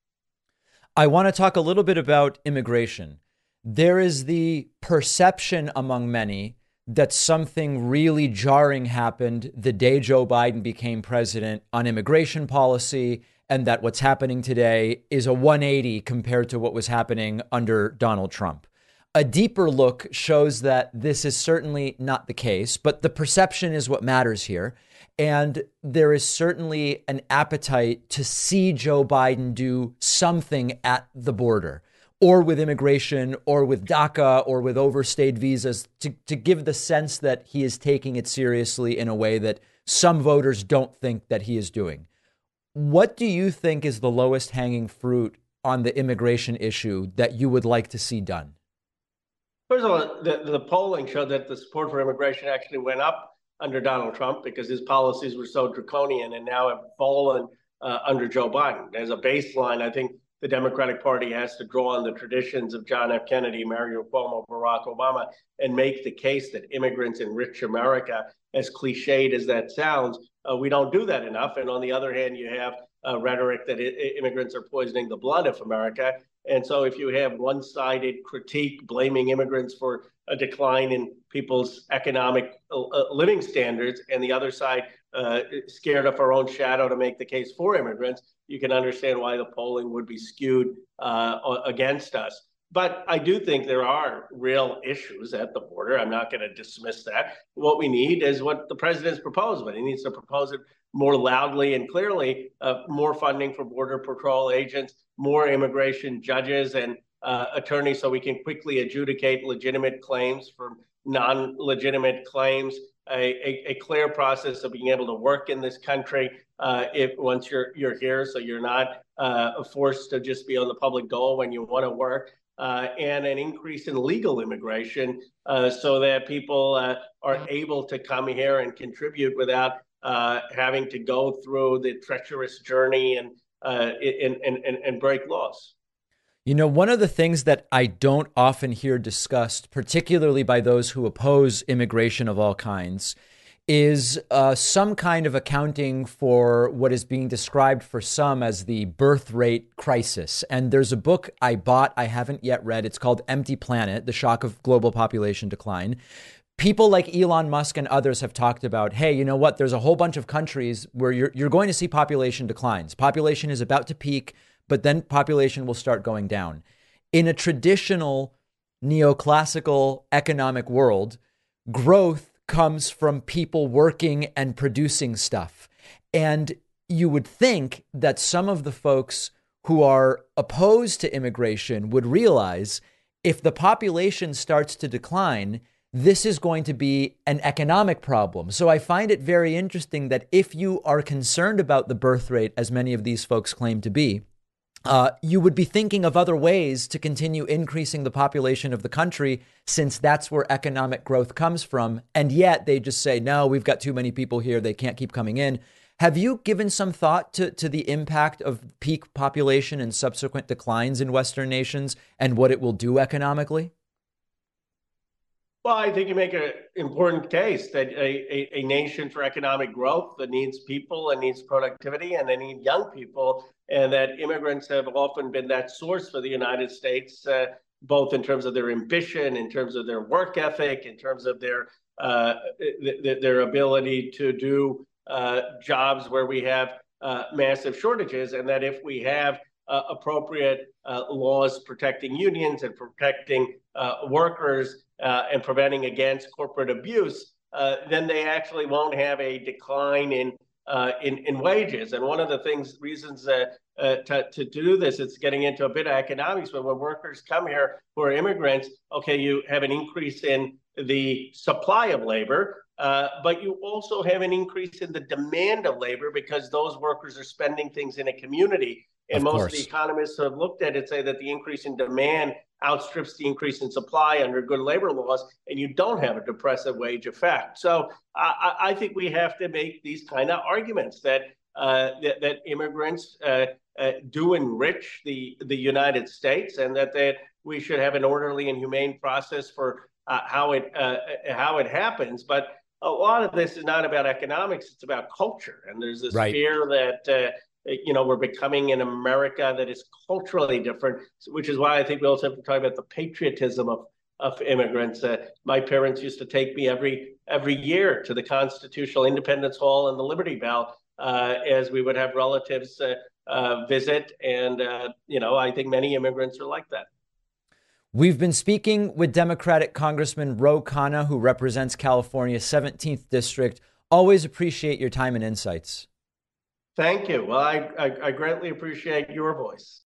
I want to talk a little bit about immigration. There is the perception among many that something really jarring happened the day Joe Biden became president on immigration policy and that what's happening today is a 180 compared to what was happening under Donald Trump. A deeper look shows that this is certainly not the case, but the perception is what matters here. And there is certainly an appetite to see Joe Biden do something at the border or with immigration or with DACA or with overstayed visas to, to give the sense that he is taking it seriously in a way that some voters don't think that he is doing. What do you think is the lowest hanging fruit on the immigration issue that you would like to see done? First of all, the, the polling showed that the support for immigration actually went up under Donald Trump because his policies were so draconian and now have fallen uh, under Joe Biden. As a baseline, I think the Democratic Party has to draw on the traditions of John F. Kennedy, Mario Cuomo, Barack Obama, and make the case that immigrants enrich America. As cliched as that sounds, uh, we don't do that enough. And on the other hand, you have uh, rhetoric that I- immigrants are poisoning the blood of America. And so, if you have one sided critique blaming immigrants for a decline in people's economic uh, uh, living standards, and the other side uh, scared of our own shadow to make the case for immigrants, you can understand why the polling would be skewed uh, against us. But I do think there are real issues at the border. I'm not going to dismiss that. What we need is what the president's proposed, but he needs to propose it more loudly and clearly uh, more funding for Border Patrol agents, more immigration judges and uh, attorneys so we can quickly adjudicate legitimate claims from non legitimate claims, a, a, a, clear process of being able to work in this country uh, if once you're, you're here, so you're not uh, forced to just be on the public dole when you want to work. Uh, and an increase in legal immigration uh, so that people uh, are able to come here and contribute without uh, having to go through the treacherous journey and, and, and, and break laws. You know, one of the things that I don't often hear discussed, particularly by those who oppose immigration of all kinds, is uh, some kind of accounting for what is being described for some as the birth rate crisis. And there's a book I bought, I haven't yet read. It's called Empty Planet The Shock of Global Population Decline people like Elon Musk and others have talked about, hey, you know what? There's a whole bunch of countries where you're, you're going to see population declines. Population is about to peak, but then population will start going down. In a traditional neoclassical economic world, growth comes from people working and producing stuff. And you would think that some of the folks who are opposed to immigration would realize if the population starts to decline, this is going to be an economic problem. So I find it very interesting that if you are concerned about the birth rate, as many of these folks claim to be, uh, you would be thinking of other ways to continue increasing the population of the country since that's where economic growth comes from. And yet they just say, no, we've got too many people here. They can't keep coming in. Have you given some thought to, to the impact of peak population and subsequent declines in Western nations and what it will do economically? Well, I think you make an important case that a, a, a, nation for economic growth that needs people and needs productivity and they need young people, and that immigrants have often been that source for the United States, uh, both in terms of their ambition, in terms of their work ethic, in terms of their uh, th- their ability to do uh, jobs where we have uh, massive shortages, and that if we have uh, appropriate uh, laws protecting unions and protecting workers and preventing against corporate abuse, then they actually won't have a decline in uh, in, in wages. And one of the things, reasons uh, to, to do this, it's getting into a bit of economics, but when workers come here who are immigrants, okay, you have an increase in the supply of labor, uh, but you also have an increase in the demand of labor because those workers are spending things in a community. And of most course. of the economists have looked at it say that the increase in demand outstrips the increase in supply under good labor laws, and you don't have a depressive wage effect. So I, I think we have to make these kind of arguments that uh, that, that, immigrants uh, uh, do enrich the the United States, and that that we should have an orderly and humane process for uh, how it uh, how it happens. But a lot of this is not about economics; it's about culture, and there's this right. fear that uh, you know, we're becoming an America that is culturally different, which is why I think we also have to talk about the patriotism of of immigrants. Uh, my parents used to take me every every year to the Constitutional Independence Hall and the Liberty Bell uh, as we would have relatives uh, uh visit, and uh, you know, I think many immigrants are like that. We've been speaking with Democratic Congressman Ro Khanna, who represents California's 17th district. Always appreciate your time and insights. Thank you. Well, I, I, I greatly appreciate your voice.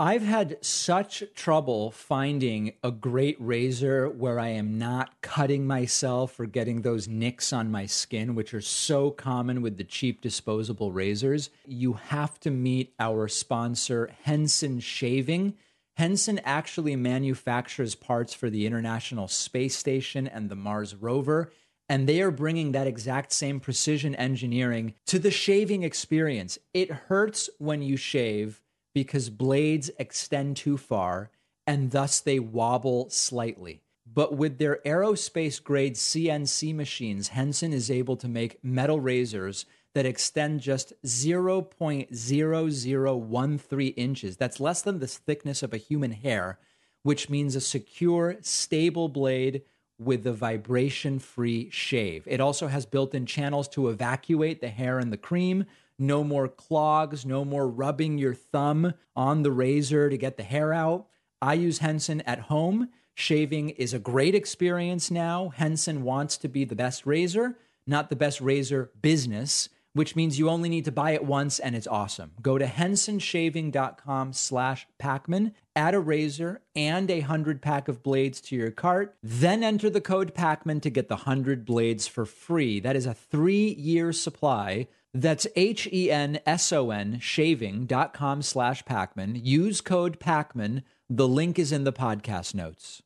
I've had such trouble finding a great razor where I am not cutting myself or getting those nicks on my skin, which are so common with the cheap disposable razors. You have to meet our sponsor, Henson Shaving. Henson actually manufactures parts for the International Space Station and the Mars rover. And they are bringing that exact same precision engineering to the shaving experience. It hurts when you shave because blades extend too far and thus they wobble slightly. But with their aerospace grade CNC machines, Henson is able to make metal razors that extend just 0.0013 inches. That's less than the thickness of a human hair, which means a secure, stable blade with the vibration free shave. It also has built in channels to evacuate the hair and the cream. No more clogs, no more rubbing your thumb on the razor to get the hair out. I use Henson at home. Shaving is a great experience now. Henson wants to be the best razor, not the best razor business which means you only need to buy it once and it's awesome. Go to hensonshaving.com slash Pakman, add a razor and a 100 pack of blades to your cart, then enter the code Pakman to get the 100 blades for free. That is a three-year supply. That's H-E-N-S-O-N shaving.com slash Pakman. Use code Pakman. The link is in the podcast notes.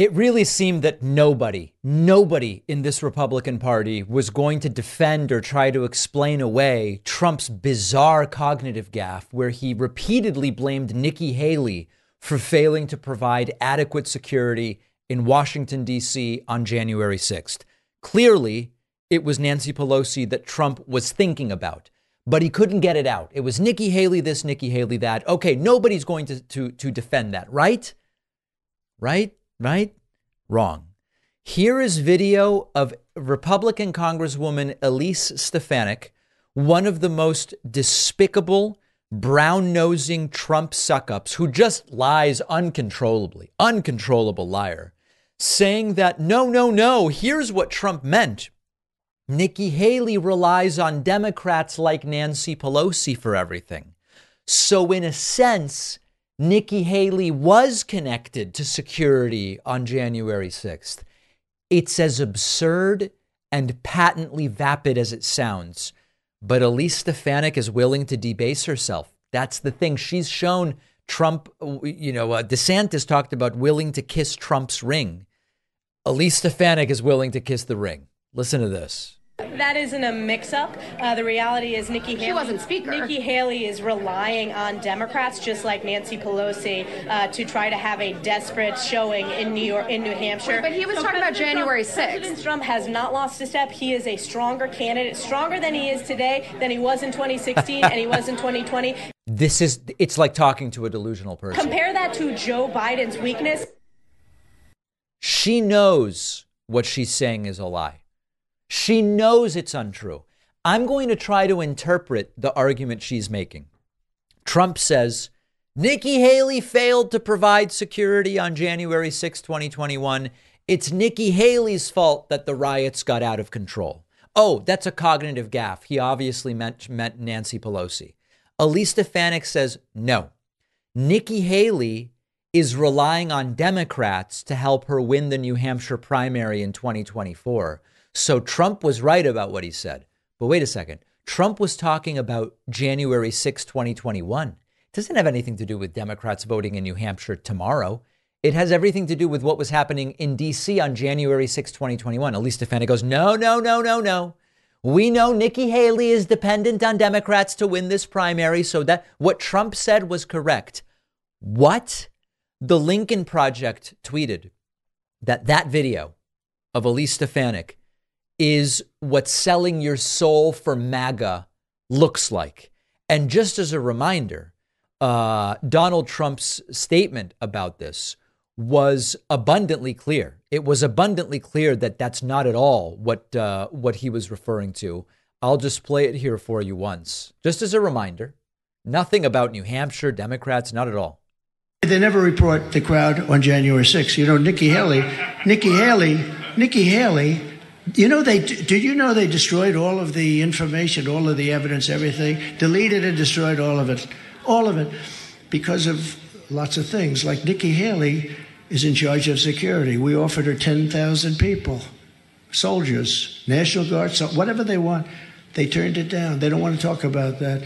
It really seemed that nobody, nobody in this Republican Party was going to defend or try to explain away Trump's bizarre cognitive gaffe, where he repeatedly blamed Nikki Haley for failing to provide adequate security in Washington, D.C. on January 6th. Clearly, it was Nancy Pelosi that Trump was thinking about, but he couldn't get it out. It was Nikki Haley this, Nikki Haley that. Okay, nobody's going to, to, to defend that, right? Right? Right? Wrong. Here is video of Republican Congresswoman Elise Stefanik, one of the most despicable, brown nosing Trump suck ups who just lies uncontrollably, uncontrollable liar, saying that no, no, no, here's what Trump meant. Nikki Haley relies on Democrats like Nancy Pelosi for everything. So, in a sense, Nikki Haley was connected to security on January 6th. It's as absurd and patently vapid as it sounds. But Elise Stefanik is willing to debase herself. That's the thing. She's shown Trump, you know, uh, DeSantis talked about willing to kiss Trump's ring. Elise Stefanik is willing to kiss the ring. Listen to this. That isn't a mix-up. Uh, the reality is Nikki Haley. She wasn't speaker. Nikki Haley is relying on Democrats, just like Nancy Pelosi, uh, to try to have a desperate showing in New York, in New Hampshire. Wait, but he was So talking about January Trump, 6th. President Trump has not lost a step. He is a stronger candidate, stronger than he is today, than he was in 2016, and he was in 2020. This is, it's like talking to a delusional person. Compare that to Joe Biden's weakness. She knows what she's saying is a lie. She knows it's untrue. I'm going to try to interpret the argument she's making. Trump says Nikki Haley failed to provide security on January 6, 2021. It's Nikki Haley's fault that the riots got out of control. Oh, that's a cognitive gaffe. He obviously meant, meant Nancy Pelosi. Elise Stefanik says no. Nikki Haley is relying on Democrats to help her win the New Hampshire primary in 2024. So Trump was right about what he said. But wait a second. Trump was talking about January 6, 2021. It doesn't have anything to do with Democrats voting in New Hampshire tomorrow. It has everything to do with what was happening in D.C. on January 6, 2021. Elise Stefanik goes, no, no, no, no, no. We know Nikki Haley is dependent on Democrats to win this primary, so that what Trump said was correct. What? The Lincoln Project tweeted that that video of Elise Stefanik is what selling your soul for MAGA looks like. And just as a reminder, uh, Donald Trump's statement about this was abundantly clear. It was abundantly clear that that's not at all what uh, what he was referring to. I'll just play it here for you once, just as a reminder. Nothing about New Hampshire Democrats, not at all. They never report the crowd on January 6th. You know, Nikki Haley, Nikki Haley, Nikki Haley. You know, they did you know they destroyed all of the information, all of the evidence, everything, deleted and destroyed all of it, all of it, because of lots of things. Like Nikki Haley is in charge of security. We offered her 10,000 people, soldiers, National Guard, whatever they want. They turned it down. They don't want to talk about that.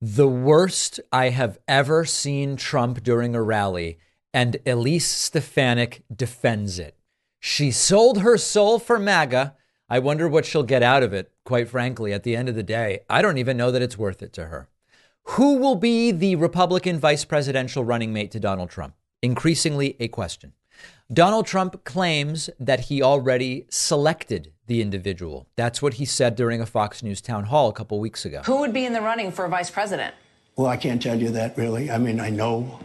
The worst I have ever seen Trump during a rally, and Elise Stefanik defends it. She sold her soul for MAGA. I wonder what she'll get out of it, quite frankly, at the end of the day. I don't even know that it's worth it to her. Who will be the Republican vice presidential running mate to Donald Trump? Increasingly a question. Donald Trump claims that he already selected the individual. That's what he said during a Fox News town hall a couple weeks ago. Who would be in the running for a vice president? Well, I can't tell you that really. I mean, I know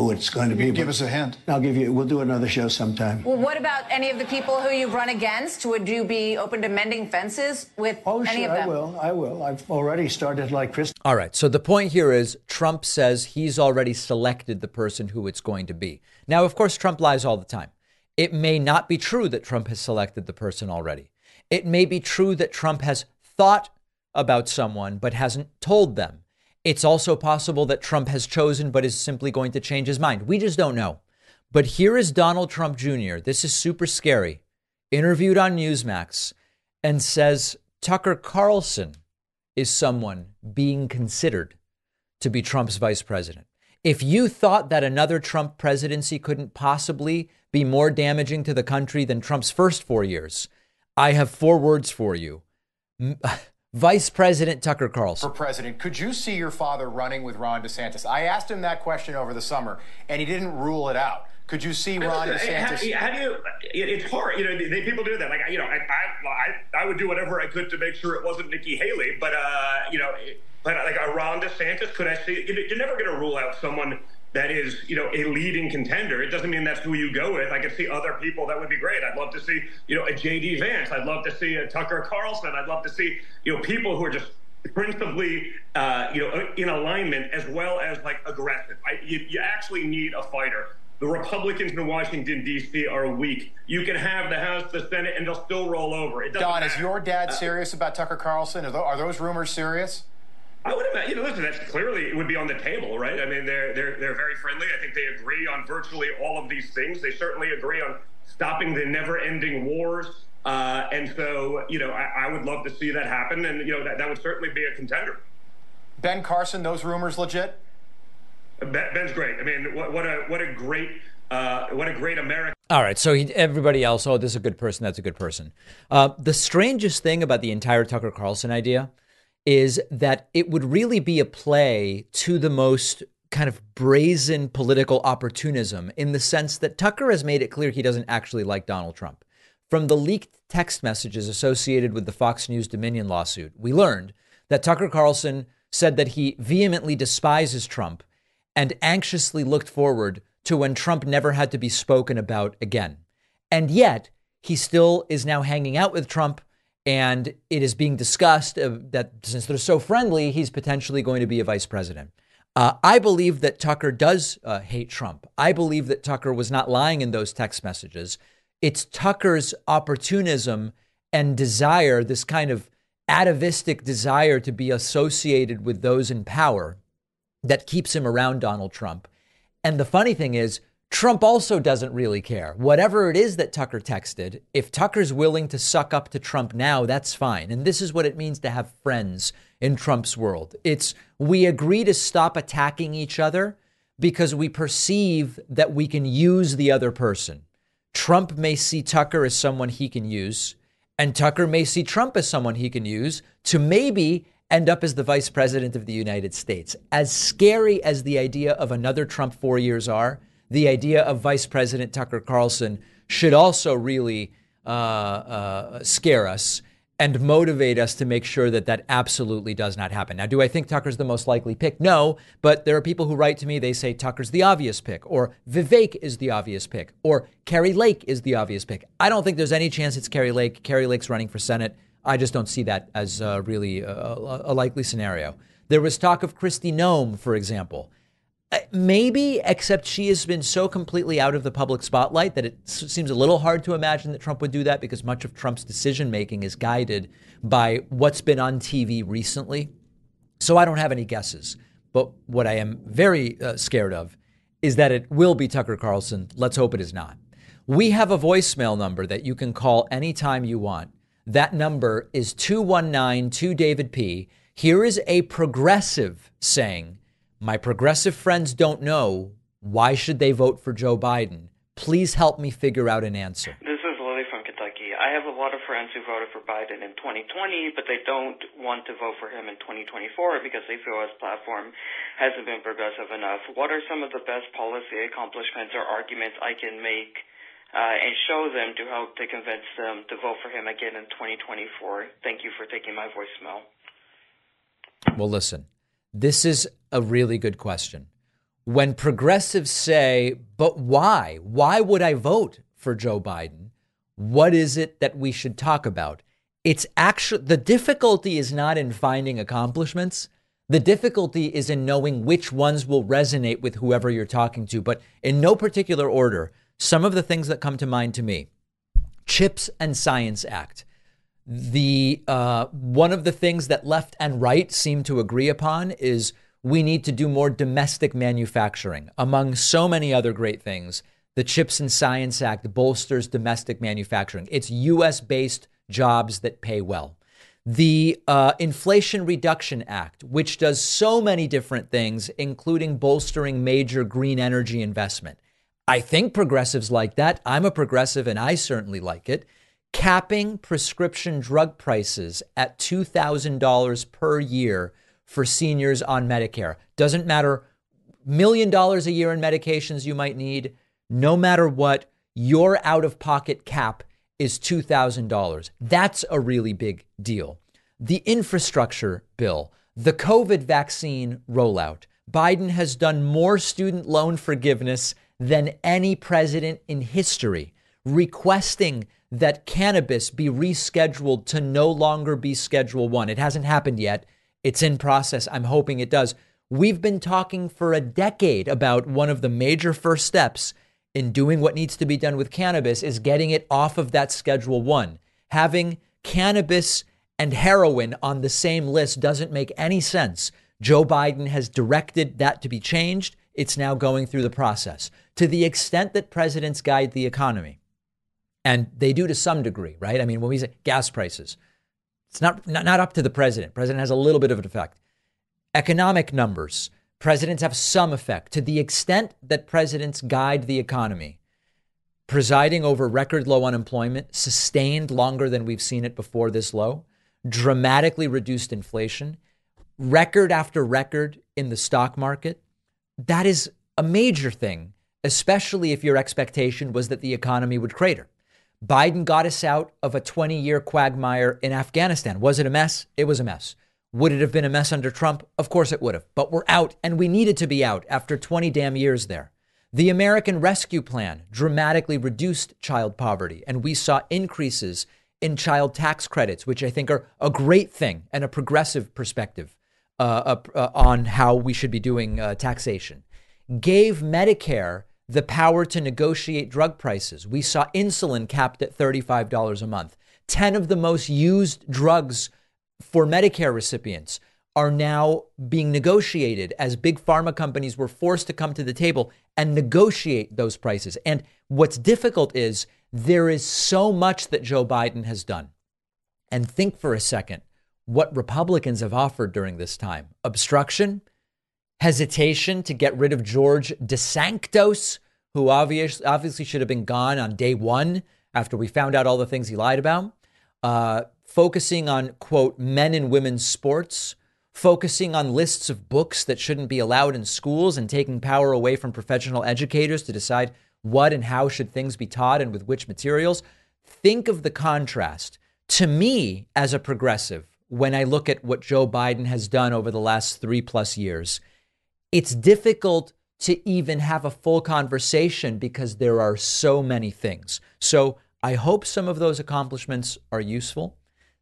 who it's going to be. Give us a hint. I'll give you. We'll do another show sometime. Well, what about any of the people who you've run against? Would you be open to mending fences with Oh, any sure, of I will. I will. I've already started like Chris. All right. So the point here is Trump says he's already selected the person who it's going to be. Now, of course, Trump lies all the time. It may not be true that Trump has selected the person already. It may be true that Trump has thought about someone but hasn't told them. It's also possible that Trump has chosen but is simply going to change his mind. We just don't know. But here is Donald Trump Jr. This is super scary. Interviewed on Newsmax and says Tucker Carlson is someone being considered to be Trump's vice president. If you thought that another Trump presidency couldn't possibly be more damaging to the country than Trump's first four years, I have four words for you. M- Vice President Tucker Carlson. For president, could you see your father running with Ron DeSantis? I asked him that question over the summer, and he didn't rule it out. Could you see Ron Listen, how- DeSantis? How, do you? it- It's hard. You know, they, people do that. Like you know, I, I I I would do whatever I could to make sure it wasn't Nikki Haley, but uh, you know, but like a Ron DeSantis, could I see? you You're never going to rule out someone that is you know a leading contender. It doesn't mean that's who you go with. I could see other people that would be great. I'd love to see you know a JD Vance. I'd love to see a Tucker Carlson. I'd love to see you know people who are just principally, uh, you know, in alignment as well as like aggressive. I, you, you actually need a fighter. The Republicans in Washington D.C. are weak. You can have the House, the Senate, and they'll still roll over. It Don, is your dad Uh, serious about Tucker Carlson? Are tho- are those rumors serious? I would imagine. You know, listen, that's clearly it would be on the table, right? I mean, they're they're they're very friendly. I think they agree on virtually all of these things. They certainly agree on stopping the never-ending wars. Uh, and so, you know, I, I, would love to see that happen, and you know, that, that would certainly be a contender. Ben Carson, those rumors legit? Ben's great. I mean, what, what a what a great uh, what a great American. All right, so he, everybody else, oh, this is a good person. That's a good person. Uh, the strangest thing about the entire Tucker Carlson idea is that it would really be a play to the most kind of brazen political opportunism in the sense that Tucker has made it clear he doesn't actually like Donald Trump. From the leaked text messages associated with the Fox News Dominion lawsuit, we learned that Tucker Carlson said that he vehemently despises Trump and anxiously looked forward to when Trump never had to be spoken about again. And yet, he still is now hanging out with Trump, and it is being discussed that since they're so friendly, he's potentially going to be a vice president. Uh, I believe that Tucker does uh, hate Trump. I believe that Tucker was not lying in those text messages. It's Tucker's opportunism and desire, this kind of atavistic desire to be associated with those in power, that keeps him around Donald Trump. And the funny thing is, Trump also doesn't really care. Whatever it is that Tucker texted, if Tucker's willing to suck up to Trump now, that's fine. And this is what it means to have friends in Trump's world. It's we agree to stop attacking each other because we perceive that we can use the other person. Trump may see Tucker as someone he can use, and Tucker may see Trump as someone he can use to maybe end up as the vice president of the United States. As scary as the idea of another Trump four years are, the idea of Vice President Tucker Carlson should also really uh, uh, scare us and motivate us to make sure that that absolutely does not happen. Now, do I think Tucker's the most likely pick? No, but there are people who write to me, they say Tucker's the obvious pick, or Vivek is the obvious pick, or Kari Lake is the obvious pick. I don't think there's any chance it's Kari Lake. Kari Lake's running for Senate. I just don't see that as uh, really a, a, likely scenario. There was talk of Kristi Noem, for example. Uh, maybe, except she has been so completely out of the public spotlight that it seems a little hard to imagine that Trump would do that because much of Trump's decision making is guided by what's been on TV recently. So I don't have any guesses. But what I am very uh, scared of is that it will be Tucker Carlson. Let's hope it is not. We have a voicemail number that you can call anytime you want. That number is 2192 David P. Here is a progressive saying, My progressive friends don't know. Why should they vote for Joe Biden? Please help me figure out an answer. This is Lily from Kentucky. I have a lot of friends who voted for Biden in 2020, but they don't want to vote for him in 2024 because they feel his platform hasn't been progressive enough. What are some of the best policy accomplishments or arguments I can make uh, and show them to help to convince them to vote for him again in 2024. Thank you for taking my voicemail. Well, listen, this is a really good question. When progressives say, but why? Why would I vote for Joe Biden? What is it that we should talk about? It's actually the difficulty is not in finding accomplishments. The difficulty is in knowing which ones will resonate with whoever you're talking to, but in no particular order. Some of the things that come to mind to me CHIPS and Science Act. The uh, one of the things that left and right seem to agree upon is we need to do more domestic manufacturing. Among so many other great things, the CHIPS and Science Act bolsters domestic manufacturing. It's U.S. based jobs that pay well. The uh, Inflation Reduction Act, which does so many different things, including bolstering major green energy investment. I think progressives like that. I'm a progressive and I certainly like it. Capping prescription drug prices at $2,000 per year for seniors on Medicare. Doesn't matter, million dollars a year in medications you might need, no matter what, your out of pocket cap is $2,000. That's a really big deal. The infrastructure bill, the COVID vaccine rollout. Biden has done more student loan forgiveness than any president in history, requesting that cannabis be rescheduled to no longer be Schedule One. It hasn't happened yet. It's in process. I'm hoping it does. We've been talking for a decade about one of the major first steps in doing what needs to be done with cannabis is getting it off of that Schedule One, having cannabis and heroin on the same list doesn't make any sense. Joe Biden has directed that to be changed. It's now going through the process. To the extent that presidents guide the economy, and they do to some degree, right? I mean, when we say gas prices, it's not, not, not up to the president. President has a little bit of an effect. Economic numbers, presidents have some effect. To the extent that presidents guide the economy, presiding over record low unemployment, sustained longer than we've seen it before this low, dramatically reduced inflation, record after record in the stock market, that is a major thing, especially if your expectation was that the economy would crater. Biden got us out of a 20 year quagmire in Afghanistan. Was it a mess? It was a mess. Would it have been a mess under Trump? Of course it would have. But we're out, and we needed to be out after 20 damn years there. The American Rescue Plan dramatically reduced child poverty, and we saw increases in child tax credits, which I think are a great thing and a progressive perspective uh, uh, on how we should be doing uh, taxation. Gave Medicare the power to negotiate drug prices. We saw insulin capped at $35 a month. 10 of the most used drugs for Medicare recipients are now being negotiated as big pharma companies were forced to come to the table and negotiate those prices. And what's difficult is there is so much that Joe Biden has done. And think for a second what Republicans have offered during this time obstruction, hesitation to get rid of George DeSantos, who obviously, obviously should have been gone on day one after we found out all the things he lied about, uh, focusing on, quote, men and women's sports, focusing on lists of books that shouldn't be allowed in schools and taking power away from professional educators to decide what and how should things be taught and with which materials. Think of the contrast. To me, as a progressive, when I look at what Joe Biden has done over the last three plus years, it's difficult to even have a full conversation because there are so many things. So I hope some of those accomplishments are useful.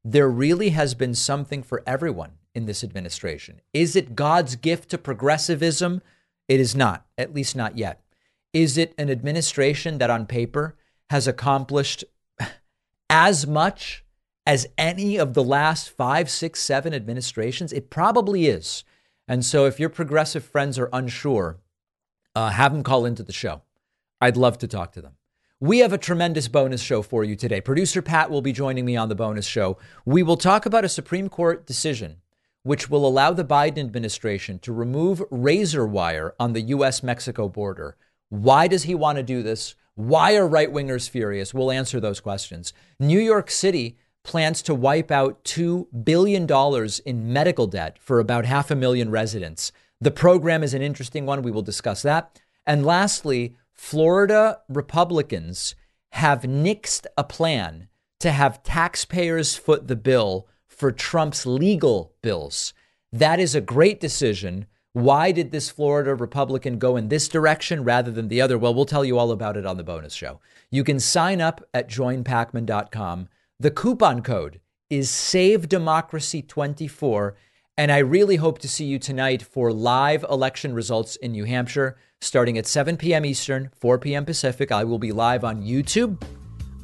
There really has been something for everyone in this administration. Is it God's gift to progressivism? It is not, at least not yet. Is it an administration that on paper has accomplished as much as any of the last five, six, seven administrations? It probably is. And so if your progressive friends are unsure, uh, have them call into the show. I'd love to talk to them. We have a tremendous bonus show for you today. Producer Pat will be joining me on the bonus show. We will talk about a Supreme Court decision which will allow the Biden administration to remove razor wire on the U.S. Mexico border. Why does he want to do this? Why are right wingers furious? We'll answer those questions. New York City plans to wipe out $2 billion in medical debt for about half a million residents. The program is an interesting one. We will discuss that. And lastly, Florida Republicans have nixed a plan to have taxpayers foot the bill for Trump's legal bills. That is a great decision. Why did this Florida Republican go in this direction rather than the other? Well, we'll tell you all about it on the bonus show. You can sign up at joinpakman.com. The coupon code is SaveDemocracy24. And I really hope to see you tonight for live election results in New Hampshire starting at 7 p.m. Eastern, 4 p.m. Pacific. I will be live on YouTube.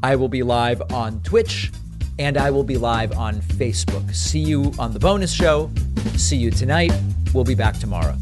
I will be live on Twitch and I will be live on Facebook. See you on the bonus show. See you tonight. We'll be back tomorrow.